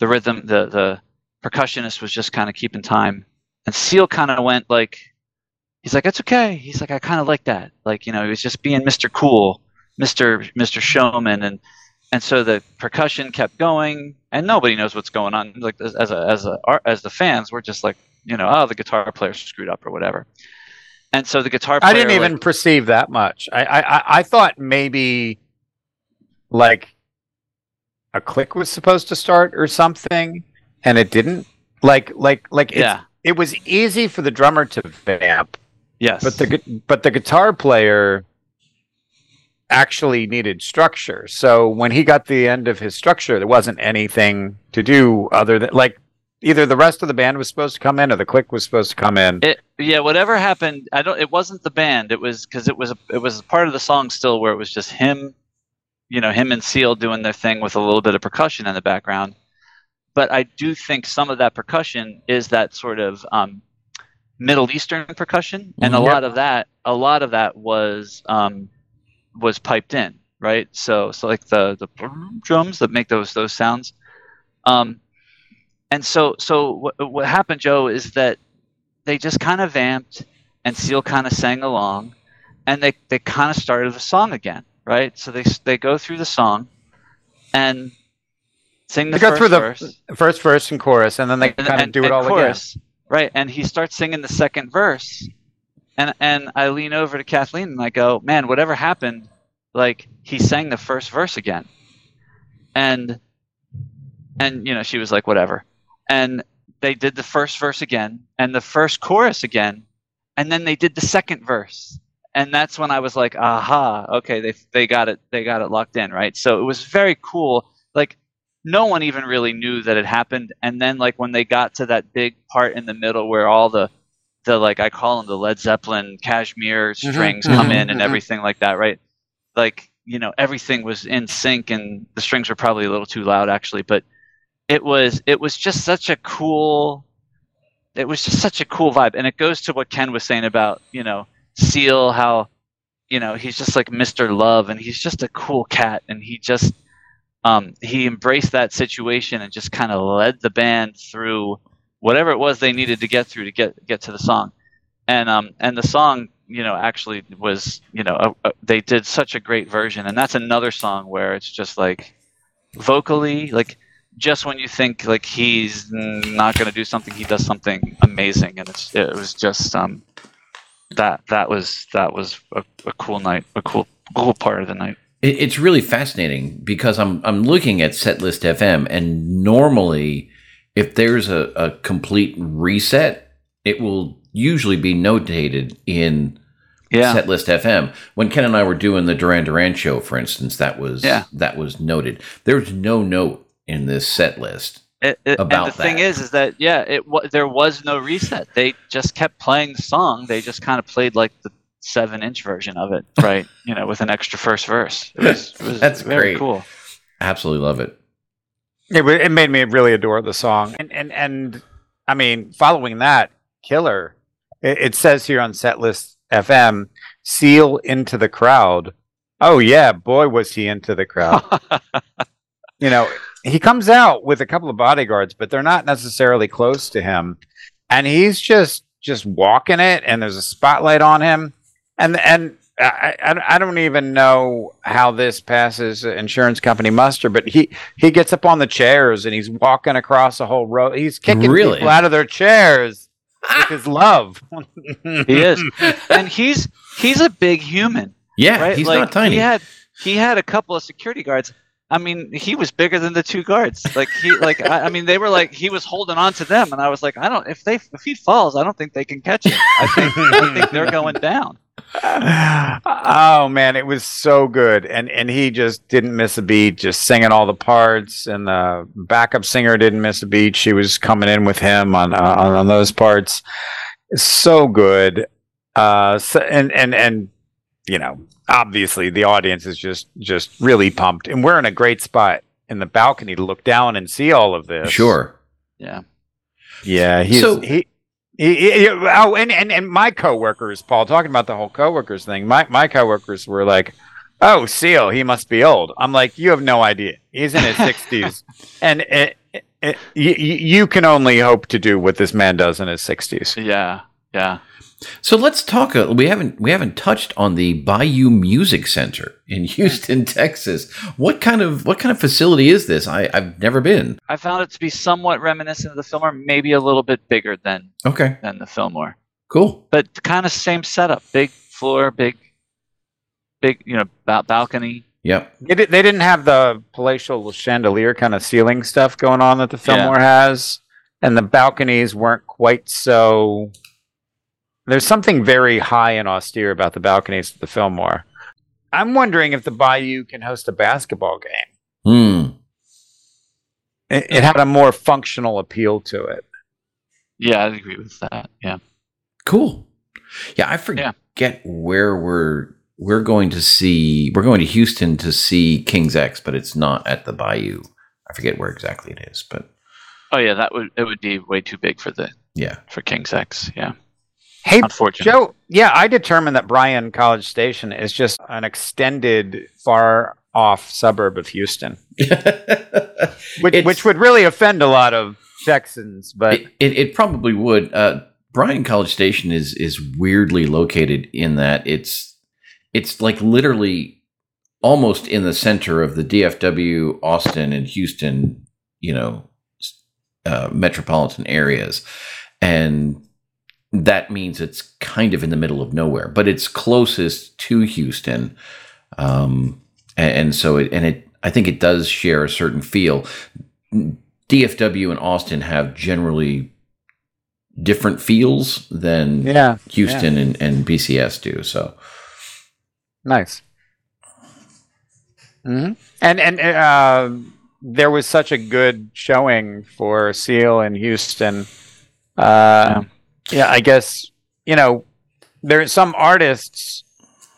B: the rhythm the the percussionist was just kind of keeping time and seal kind of went like he's like it's okay he's like i kind of like that like you know he was just being mr cool mr mr showman and and so the percussion kept going and nobody knows what's going on. Like as as a as a as the fans we're just like you know oh the guitar player screwed up or whatever. And so the guitar player
C: I didn't even
B: like-
C: perceive that much. I, I I- thought maybe like a click was supposed to start or something, and it didn't. Like like like it's,
B: yeah.
C: it was easy for the drummer to vamp,
B: yes.
C: But the but the guitar player actually needed structure. So when he got the end of his structure, there wasn't anything to do other than like either the rest of the band was supposed to come in or the click was supposed to come in.
B: It yeah, whatever happened, I don't. It wasn't the band. It was because it was a, it was part of the song still where it was just him, you know, him and Seal doing their thing with a little bit of percussion in the background. But I do think some of that percussion is that sort of um, Middle Eastern percussion, and a
A: Mhm.
B: lot of that, a lot of that was um, was piped in, right? So so like the the drums that make those those sounds. Um, and so so what, what happened, Joe, is that they just kind of vamped and Seal kind of sang along and they, they kind of started the song again, right? So they they go through the song and sing the
C: They go
B: first
C: through the
B: verse
C: first verse and chorus, and then they
B: and,
C: kind of
B: and-
C: do it all again.
B: right? And he starts singing the second verse, and and I lean over to Kathleen and I go, "Man, whatever happened? Like he sang the first verse again," and and you know she was like, "Whatever," and they did the first verse again and the first chorus again, and then they did the second verse. And that's when I was like, "Aha! Okay, they they got it. They got it locked in, right?" So it was very cool. Like no one even really knew that it happened and then like when they got to that big part in the middle where all the the like i call them the led zeppelin Kashmir strings come in and
C: mhm.
B: everything like that right like you know everything was in sync and the strings were probably a little too loud actually but it was it was just such a cool it was just such a cool vibe and it goes to what ken was saying about you know seal how you know he's just like mr love and he's just a cool cat and he just um, he embraced that situation and just kind of led the band through whatever it was they needed to get through to get get to the song. And um and the song you know actually was you know a, a, they did such a great version, and that's another song where it's just like vocally like just when you think like he's not going to do something, he does something amazing, and it's it was just um that that was that was a, a cool night, a cool cool part of the night.
A: It, it's really fascinating because I'm I'm looking at Setlist FM, and normally, if there's a, a complete reset, it will usually be notated in
B: Yeah,
A: Setlist FM. When Ken and I were doing the Duran Duran show, for instance, that was
B: Yeah.
A: that was noted. There's no note in this set list.
B: It, it,
A: about
B: and the thing is, is that yeah, it wa- there was no reset. They just kept playing the song. They just kind of played like the seven-inch version of it, right? you know, with an extra first verse. It was, it was
A: That's
B: very
A: great.
B: cool.
A: Absolutely love it.
C: It, it made me really adore the song, and and and I mean, following that, Killer. It, it says here on Setlist FM, "Seal into the crowd." Oh yeah, boy, was he into the crowd. you know, he comes out with a couple of bodyguards, but they're not necessarily close to him, and he's just just walking it, and there's a spotlight on him, and and. I, I, I don't even know how this passes insurance company muster, but he, he gets up on the chairs and he's walking across the whole road. He's kicking
A: Really?
C: people out of their chairs with his love.
B: he is, and he's he's a big human,
A: Yeah,
B: right?
A: he's
B: like,
A: not tiny.
B: He had he had a couple of security guards. I mean, he was bigger than the two guards. Like he, like I, I mean, they were like he was holding on to them, and I was like, I don't if they if he falls, I don't think they can catch him. I think I think they're going down.
C: Oh man, it was so good, and and he just didn't miss a beat, just singing all the parts, and the backup singer didn't miss a beat. She was coming in with him on uh, on, on those parts. So good, uh, so, and and and you know, obviously the audience is just just really pumped, and we're in a great spot in the balcony to look down and see all of this.
A: Sure.
B: Yeah.
C: Yeah, he's
A: So-
C: he, oh, and, and and my coworkers, Paul, talking about the whole coworkers thing. My my coworkers were like, "Oh, Seal, he must be old." I'm like, "You have no idea. He's in his 60s, and it, it, it, you, you can only hope to do what this man does in his 60s."
B: Yeah. Yeah.
A: So let's talk. Uh, we haven't we haven't touched on the Bayou Music Center in Houston, Texas. What kind of what kind of facility is this? I, I've never been.
B: I found it to be somewhat reminiscent of the Fillmore, maybe a little bit bigger than
A: Okay,
B: than the Fillmore,
A: cool.
B: but kind of same setup: big floor, big, big, you know, ba- balcony.
A: Yep.
C: They, di- they didn't have the palatial chandelier kind of ceiling stuff going on that the
B: Yeah.
C: Fillmore has, and the balconies weren't quite so. There's something very high and austere about the balconies of the Fillmore. I'm wondering if the Bayou can host a basketball game.
A: Hmm.
C: It, it had a more functional appeal to it.
B: Yeah, I'd agree with that. Yeah.
A: Cool. Yeah, I forget where we're we're going to see. We're going to Houston to see King's X, but it's not at the Bayou. I forget where exactly it is, but
B: Oh yeah, that would it would be way too big for the
A: yeah.
B: for King's X. Yeah.
C: Hey,
B: Unfortunately.
C: Joe, yeah, I determined that Bryan College Station is just an extended, far off suburb of Houston, which, which would really offend a lot of Texans. But
A: it, it, it probably would. Uh, Bryan College Station is is weirdly located in that it's it's like literally almost in the center of the DFW, Austin, and Houston, you know, uh, metropolitan areas, and that means it's kind of in the middle of nowhere, but it's closest to Houston, um, and, and so it and it I think it does share a certain feel. DFW and Austin have generally different feels than
C: yeah,
A: Houston and, and BCS do. So
C: nice. hmm And and uh, there was such a good showing for Seal in Houston. Uh, yeah, I guess you know there are some artists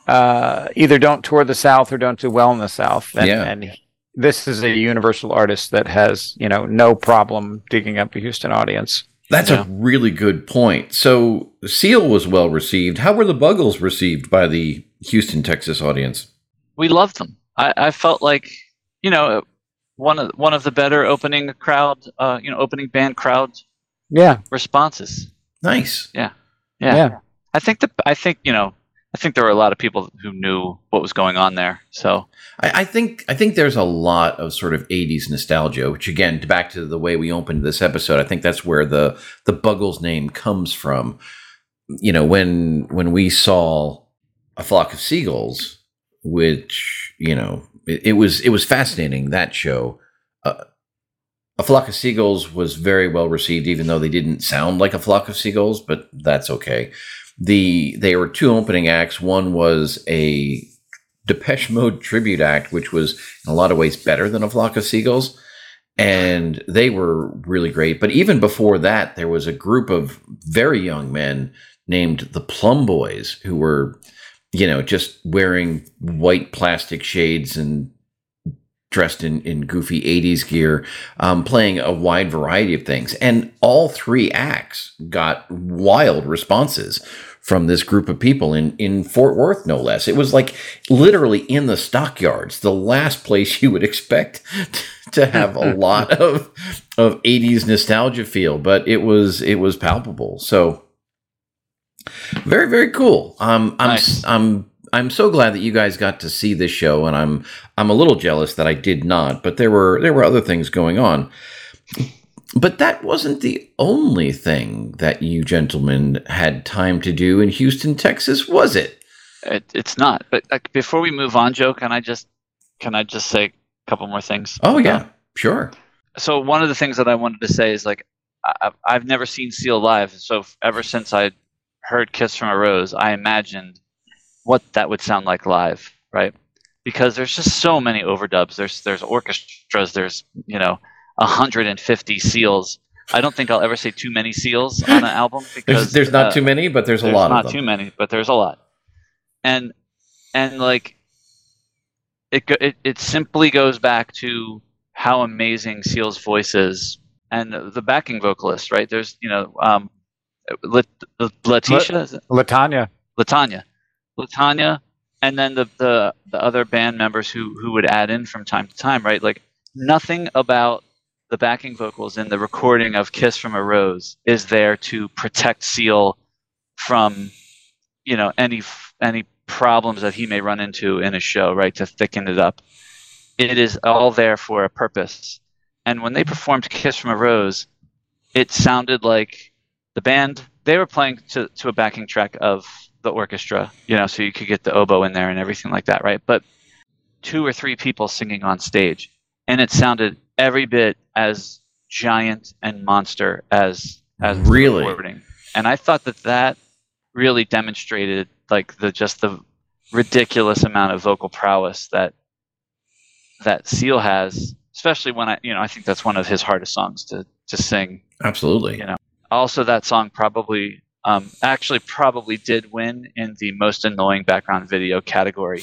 C: uh, either don't tour the South or don't do well in the South. And,
A: Yeah.
C: and this is a universal artist that has you know no problem digging up a Houston audience.
A: that's
B: Yeah.
A: a really good point. So Seal was well received. How were the Buggles received by the Houston, Texas audience?
B: we loved them. I, I felt like you know one of one of the better opening crowd, uh, you know, opening band crowd
C: Yeah,
B: responses.
A: Nice.
B: Yeah.
C: yeah.
B: I think the I think you know I think there were a lot of people who knew what was going on there. So
A: I, I think I think there's a lot of sort of '80s nostalgia, which again, back to the way we opened this episode, I think that's where the the Buggles name comes from. You know, when when we saw a flock of seagulls, which you know, it, it was it was fascinating that show. Uh, a flock of seagulls was very well received, even though they didn't sound like a flock of seagulls, but that's okay. The they were two opening acts. One was a Depeche Mode tribute act, which was in a lot of ways better than a flock of seagulls. And they were really great. But even before that, there was a group of very young men named the Plum Boys who were, you know, just wearing white plastic shades and dressed in, in goofy 80s gear, um, playing a wide variety of things. And all three acts got wild responses from this group of people in, in Fort Worth, no less. It was like literally in the stockyards, the last place you would expect to have a lot of, of 80s nostalgia feel, but it was, it was palpable. So very, very cool. Um, I'm,
B: Nice.
A: I'm, I'm so glad that you guys got to see this show, and I'm I'm a little jealous that I did not. But there were there were other things going on. But that wasn't the only thing that you gentlemen had time to do in Houston, Texas, was it?
B: it, it's not. But uh, before we move on, Joe, can I just can I just say a couple more things?
A: Oh yeah, sure.
B: so one of the things that I wanted to say is like I, I've never seen Seal live, so ever since I heard "Kiss from a Rose," I imagined what that would sound like live, right? Because there's just so many overdubs. There's there's orchestras. There's you know 150 seals. I don't think I'll ever say too many seals on an album because
A: There's, there's not
B: uh,
A: too many, but there's a
B: there's
A: lot
B: not
A: of them.
B: too many, but there's a lot. And and like it go- it it simply goes back to how amazing Seal's voice is and the backing vocalist, right? There's you know um, Lat- Letitia, is it?
C: Latanya.
B: Latanya, Latanya, and then the, the the other band members who who would add in from time to time, right? Like nothing about the backing vocals in the recording of "Kiss from a Rose" is there to protect Seal from, you know, any any problems that he may run into in a show, right? To thicken it up. It is all there for a purpose. And when they performed "Kiss from a Rose," it sounded like the band they were playing to, to a backing track of the orchestra, you know, so you could get the oboe in there and everything like that, right? But two or three people singing on stage, and it sounded every bit as giant and monster as as
A: Really?
B: recording. And I thought that that really demonstrated like the just the ridiculous amount of vocal prowess that that Seal has, especially when I, you know, I think that's one of his hardest songs to to sing
A: Absolutely.
B: You know, also that song probably um, actually probably did win in the most annoying background video category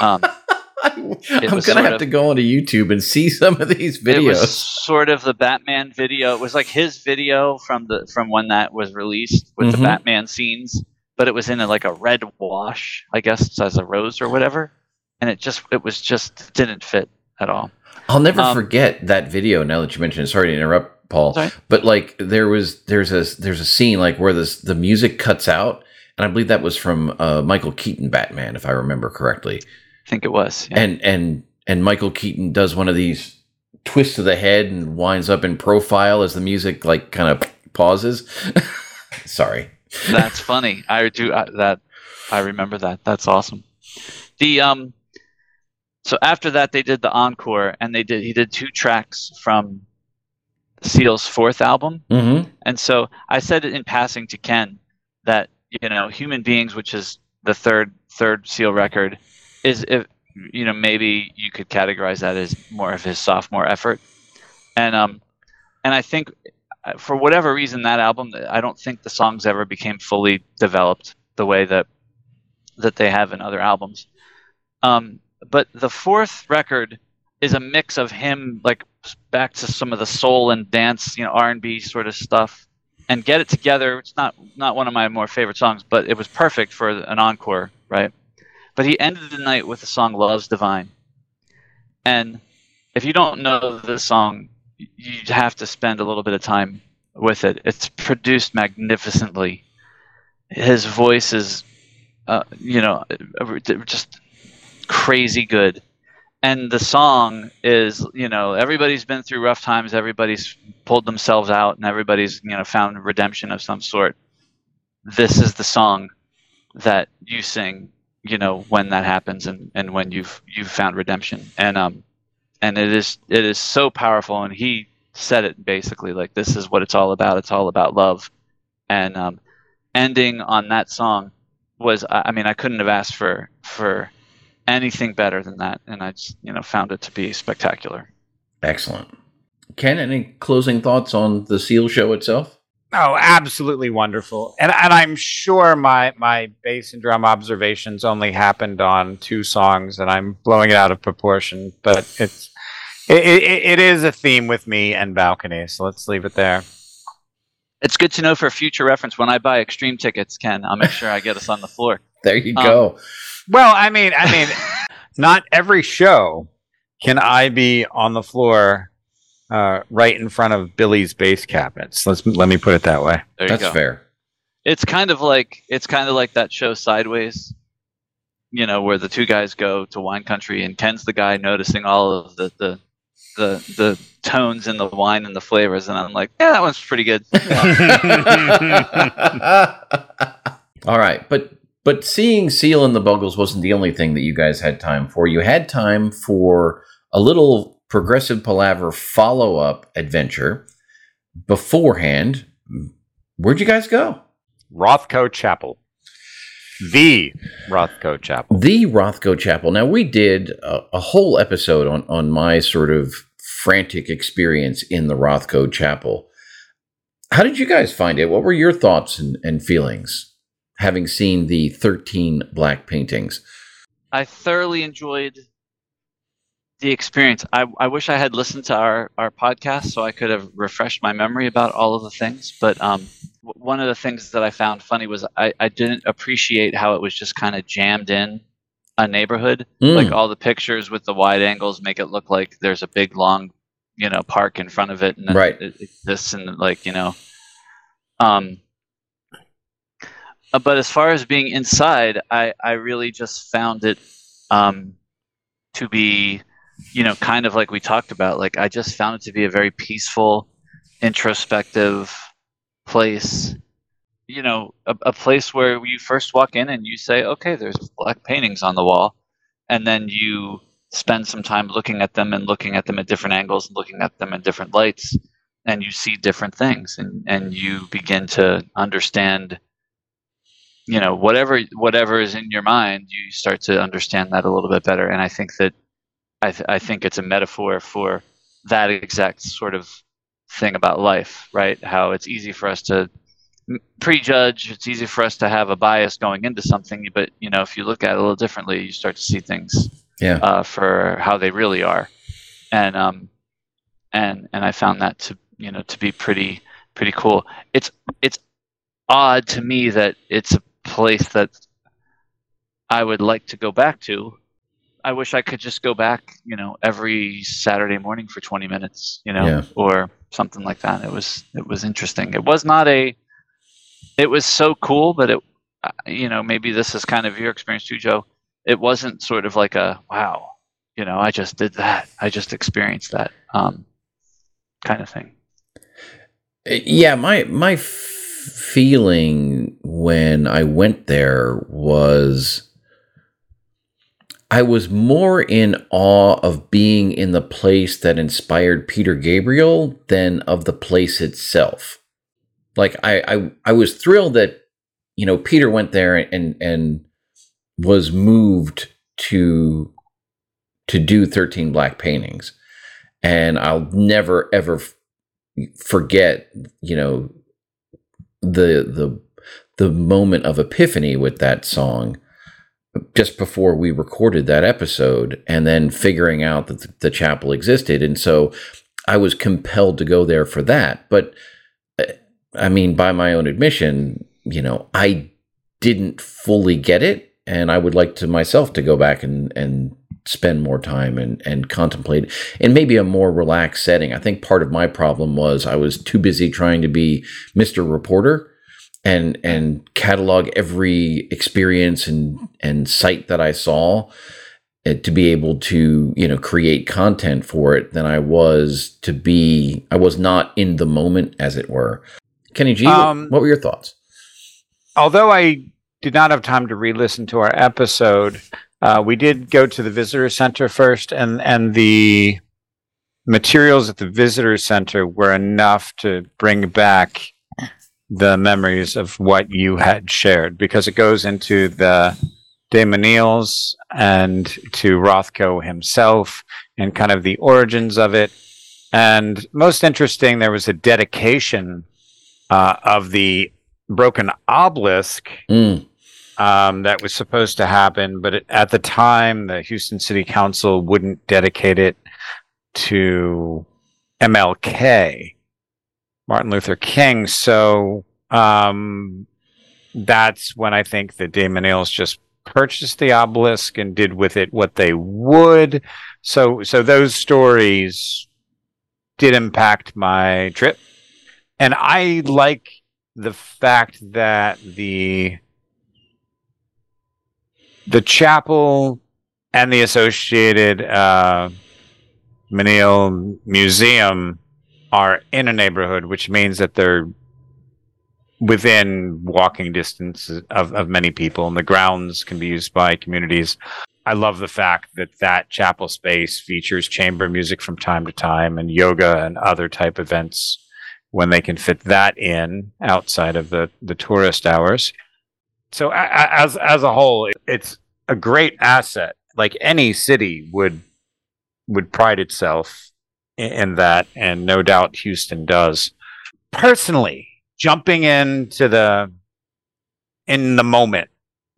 B: um,
A: I'm gonna have
B: of-
A: to go onto YouTube and see some of these videos.
B: it was sort of the batman video it was like his video from the from when that was released with
A: Mhm.
B: the batman scenes but it was in a, like a red wash i guess as a rose or whatever and it just it was just didn't fit at all
A: I'll never
B: Um,
A: forget that video. Now that you mention it, sorry to interrupt, Paul.
B: Sorry.
A: But like there was there's a there's a scene like where this the music cuts out, and I believe that was from uh, Michael Keaton Batman, if I remember correctly.
B: i think it was yeah.
A: And and and Michael Keaton does one of these twists of the head and winds up in profile as the music like kind of pauses. sorry.
B: That's funny. I do uh, that. I remember that. That's awesome. The um. So after that, they did the encore, and they did. He did two tracks from Seal's fourth album,
A: Mm-hmm.
B: and so I said it in passing to Ken that you know, Human Beings, which is the third third Seal record, is if you know maybe you could categorize that as more of his sophomore effort, and um, and I think uh, for whatever reason that album I don't think the songs ever became fully developed the way that that they have in other albums. Um, but the fourth record is a mix of him like back to some of the soul and dance, you know, R and B sort of stuff, and get it together. It's not not one of my more favorite songs, but it was perfect for an encore, right? But he ended the night with the song "Love's Divine," and if you don't know this song, you have to spend a little bit of time with it. It's produced magnificently, his voice is, uh, you know, just crazy good. And the song is, you know, everybody's been through rough times, everybody's pulled themselves out, and everybody's, you know, found redemption of some sort. This is the song that you sing, you know, when that happens and, and when you've you've found redemption. And um and it is it is so powerful and he said it basically like this is what it's all about. It's all about love. And um ending on that song was I mean I couldn't have asked for for anything better than that, and I just you know found it to be spectacular.
A: Excellent. Ken, any closing thoughts on the Seal show itself?
C: Oh, absolutely wonderful, and and I'm sure my my bass and drum observations only happened on two songs, and I'm blowing it out of proportion. But it's it, it, it is a theme with me and balcony, so let's leave it there.
B: It's good to know for future reference. When I buy extreme tickets, Ken, I'll make sure I get us on the floor.
A: There you um, go.
C: Well, I mean, I mean, not every show can I be on the floor uh, right in front of Billy's bass cabinets. Let's let me put it that way.
A: That's go. fair.
B: It's kind of like it's kind of like that show Sideways, you know, where the two guys go to wine country and Ken's the guy noticing all of the the the, the tones in the wine and the flavors, and I'm like, yeah, that one's pretty good.
A: all right, but but seeing Seal and the Buggles wasn't the only thing that you guys had time for. You had time for a little progressive palaver follow up adventure beforehand. Where'd you guys go?
C: Rothko Chapel. The Rothko Chapel.
A: The Rothko Chapel. Now, we did a, a whole episode on, on my sort of frantic experience in the Rothko Chapel. How did you guys find it? What were your thoughts and, and feelings? Having seen the 13 black paintings?
B: I thoroughly enjoyed the experience. I, I wish I had listened to our, our podcast so I could have refreshed my memory about all of the things. But um, one of the things that I found funny was I, I didn't appreciate how it was just kind of jammed in a neighborhood. Mm. Like all the pictures with the wide angles make it look like there's a big long, you know, park in front of it, and
A: right.
B: This and like you know, um, but as far as being inside, I, I really just found it um, to be, you know, kind of like we talked about. Like I just found it to be a very peaceful, introspective place. You know, a, a place where you first walk in and you say, okay, there's black paintings on the wall, and then you spend some time looking at them and looking at them at different angles and looking at them in different lights, and you see different things, and and you begin to understand you know whatever whatever is in your mind you start to understand that a little bit better. And i think that i, th- I think it's a metaphor for that exact sort of thing about life right? How it's easy for us to prejudge it's easy for us to have a bias going into something but you know if you look at it a little differently you start to see things
A: yeah.
B: uh, for how they really are. And um and and i found that to you know to be pretty pretty cool. It's it's odd to me that it's a place that I would like to go back to. I wish I could just go back, you know, every Saturday morning for 20 minutes, you know, yeah. or something like that. It was it was interesting. It was not a it was so cool, but it uh, you know, maybe this is kind of your experience too, Joe. It wasn't sort of like a wow, you know, I just did that. I just experienced that um kind of thing.
A: Uh, yeah, my my feeling when I went there was I was more in awe of being in the place that inspired Peter Gabriel than of the place itself. Like I, I, I was thrilled that you know Peter went there and and was moved to to do 13 black paintings and I'll never ever forget you know the the the moment of epiphany with that song just before we recorded that episode and then figuring out that the, chapel existed. And so I was compelled to go there for that. But uh, I mean by my own admission you know I didn't fully get it. And I would like to myself to go back and and spend more time and, and contemplate in maybe a more relaxed setting. I think part of my problem was I was too busy trying to be Mr. Reporter and and catalog every experience and and site that I saw uh, to be able to you know create content for it than I was to be I was not in the moment as it were. Kenny G,
C: Um,
A: what were your thoughts?
C: although I did not have time to re-listen to our episode, uh, we did go to the visitor center first, and and the materials at the visitor center were enough to bring back the memories of what you had shared because it goes into the de Menils and to Rothko himself and kind of the origins of it. And most interesting, there was a dedication uh, of the broken obelisk
A: Mm,
C: um, that was supposed to happen, but at the time, the Houston City Council wouldn't dedicate it to MLK, Martin Luther King. So um, that's when I think the de Menils just purchased the obelisk and did with it what they would. So, so those stories did impact my trip, and I like the fact that the the chapel and the associated uh, Menil Museum are in a neighborhood, which means that they're within walking distance of, of many people, and the grounds can be used by communities. I love the fact that that chapel space features chamber music from time to time and yoga and other type events when they can fit that in outside of the, the tourist hours. So as as a whole, it's a great asset. Like any city would would pride itself in, in that, and no doubt Houston does. Personally, jumping into the in the moment,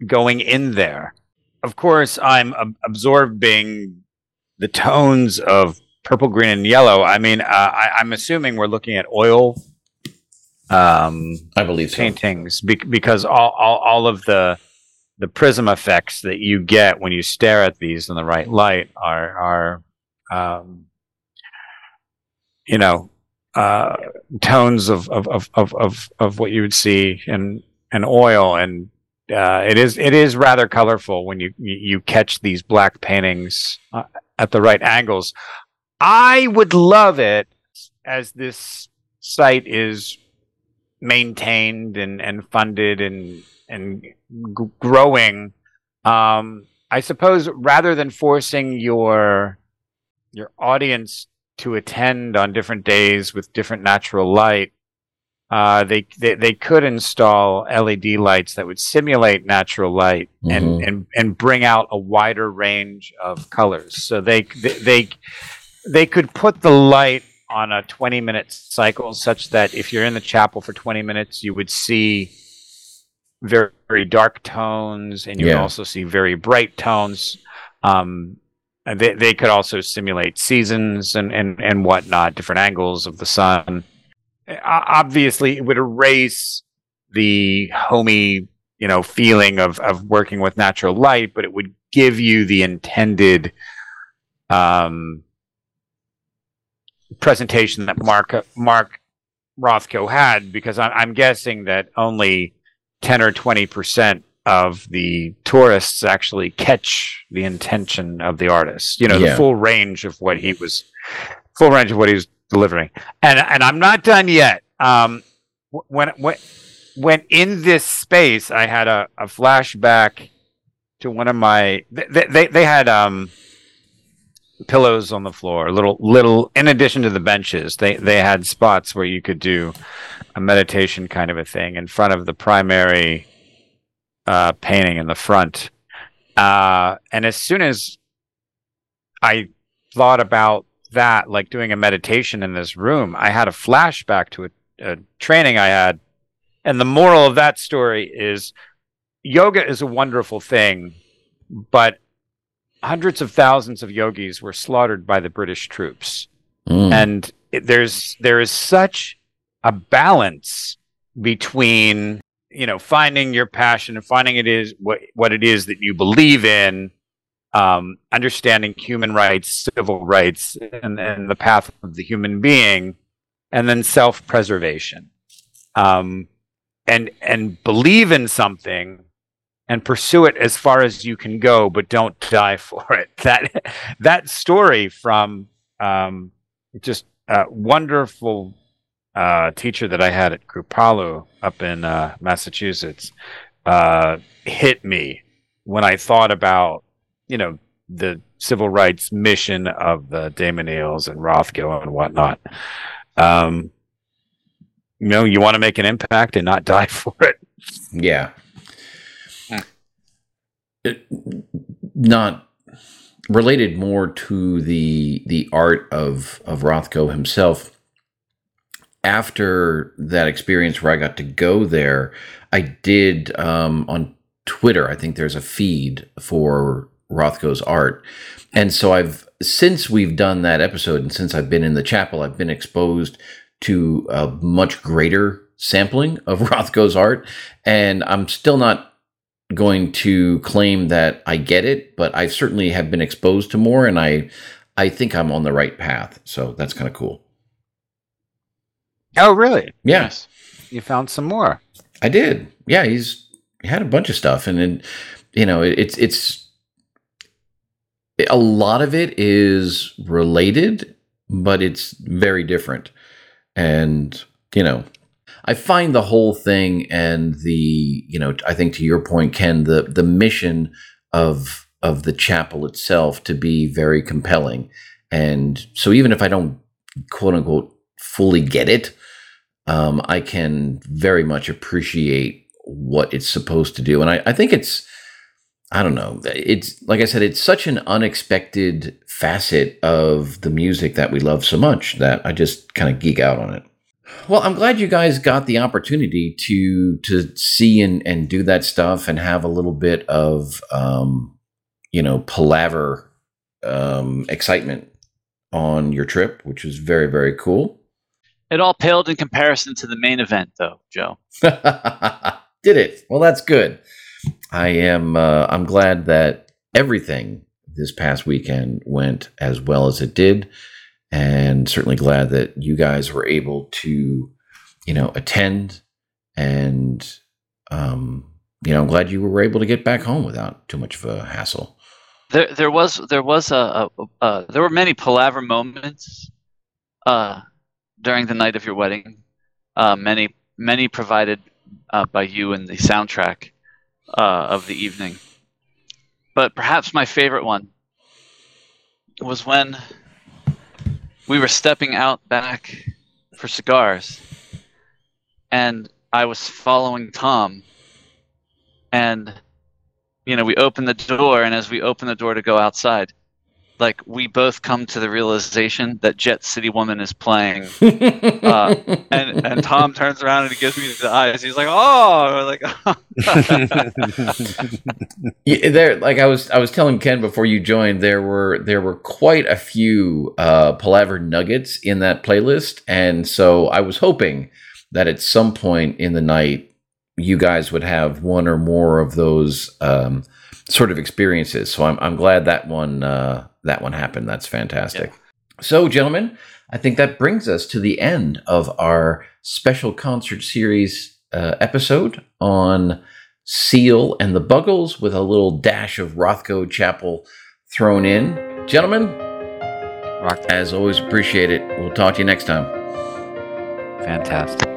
C: going in there. Of course, I'm absorbing the tones of purple, green, and yellow. I mean, uh, I, I'm assuming we're looking at oil um,
A: I believe so.
C: paintings be- because all, all all of the the prism effects that you get when you stare at these in the right light are are um, you know uh, tones of of, of, of, of of what you would see in in oil and uh, it is it is rather colorful when you you you catch these black paintings uh, at the right angles. I would love it as this site is maintained and, and funded and and g- growing. Um, I suppose rather than forcing your your audience to attend on different days with different natural light, uh, they, they they could install LED lights that would simulate natural light and,
A: Mhm.
C: and and bring out a wider range of colors. So they they they, they could put the light on a 20 minute cycle such that if you're in the chapel for 20 minutes you would see very, very dark tones and you would
A: Yeah.
C: also see very bright tones um, and they, they could also simulate seasons and, and, and whatnot different angles of the sun obviously it would erase the homey you know feeling of, of working with natural light but it would give you the intended um, presentation that Mark Mark Rothko had because I'm, I'm guessing that only ten or twenty percent of the tourists actually catch the intention of the artist. You know,
A: Yeah.
C: the full range of what he was, full range of what he was delivering. And and I'm not done yet. Um, when when when in this space, I had a, a flashback to one of my. They they, they had um pillows on the floor little little in addition to the benches they they had spots where you could do a meditation kind of a thing in front of the primary uh painting in the front. Uh and as soon as i thought about that like doing a meditation in this room i had a flashback to a, a training i had. And the moral of that story is yoga is a wonderful thing but hundreds of thousands of yogis were slaughtered by the British troops,
A: Mm.
C: and it, there's there is such a balance between you know finding your passion and finding it is what what it is that you believe in, um, understanding human rights, civil rights, and, and the path of the human being, and then self preservation. Um, and and believe in something and pursue it as far as you can go, but don't die for it. That that story from um, just a wonderful uh, teacher that I had at Kripalu up in uh, Massachusetts uh, hit me when I thought about you know the civil rights mission of the de Menils and Rothko and whatnot. Um, you know, you want to make an impact and not die for it.
A: Yeah. Not related more to the the art of of Rothko himself. After that experience where I got to go there, I did um, on Twitter. I think there's a feed for Rothko's art, and so I've since we've done that episode and since I've been in the chapel, I've been exposed to a much greater sampling of Rothko's art, and I'm still not going to claim that I get it, but I certainly have been exposed to more, and I I think I'm on the right path. So that's kind of cool.
C: Oh, really?
A: Yeah,
B: Nice.
C: You found some more.
A: I did. Yeah, he's he had a bunch of stuff, and then you know it, it's it's a lot of it is related, but it's very different, and you know I find the whole thing and the you know I think to your point, Ken, the the mission of of the chapel itself to be very compelling, and so even if I don't quote unquote fully get it, um, I can very much appreciate what it's supposed to do, and I, I think it's I don't know. It's like I said, it's such an unexpected facet of the music that we love so much that I just kind of geek out on it. Well, I'm glad you guys got the opportunity to to see and and do that stuff and have a little bit of um, you know palaver um, excitement on your trip, which was very very cool.
B: It all paled in comparison to the main event, though, Joe.
A: Did it? Well, that's good. I am. Uh, I'm glad that everything this past weekend went as well as it did and certainly glad that you guys were able to, you know, attend and, um, you know, I'm glad you were able to get back home without too much of a hassle.
B: There, there was, there was a, a, a there were many palaver moments, uh, during the night of your wedding. Uh, many, many provided uh, by you in the soundtrack uh, of the evening. But perhaps my favorite one was when we were stepping out back for cigars, and I was following Tom, and you know we opened the door, and as we opened the door to go outside, like we both come to the realization that Jet City Woman is playing, uh, and and Tom turns around and he gives me the eyes. He's like, "Oh," like,
A: yeah, there, like I was, I was telling Ken before you joined, there were there were quite a few uh, palaver nuggets in that playlist, and so I was hoping that at some point in the night, you guys would have one or more of those um, sort of experiences. So I'm I'm glad that one uh, that one happened. That's fantastic. So, gentlemen, I think that brings us to the end of our special concert series uh, episode on Seal and the Buggles with a little dash of Rothko Chapel thrown in. Gentlemen,
C: Rock.
A: as always, appreciate it. We'll talk to you next time.
C: Fantastic.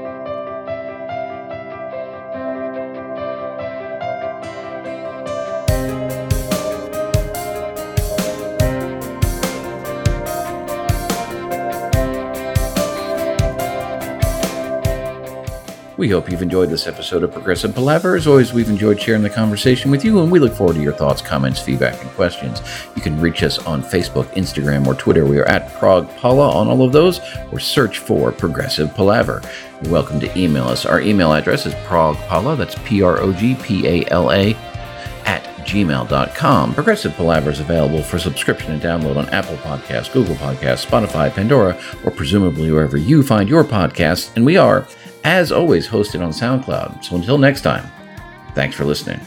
A: We hope you've enjoyed this episode of Progressive Palaver. As always, we've enjoyed sharing the conversation with you, and we look forward to your thoughts, comments, feedback, and questions. You can reach us on Facebook, Instagram, or Twitter. We are at Prog Pala on all of those, or search for Progressive Palaver. You're welcome to email us. Our email address is progpala, that's P R O G P A L A, at gmail.com. Progressive Palaver is available for subscription and download on Apple Podcasts, Google Podcasts, Spotify, Pandora, or presumably wherever you find your podcasts. And we are, as always, hosted on SoundCloud. So until next time, thanks for listening.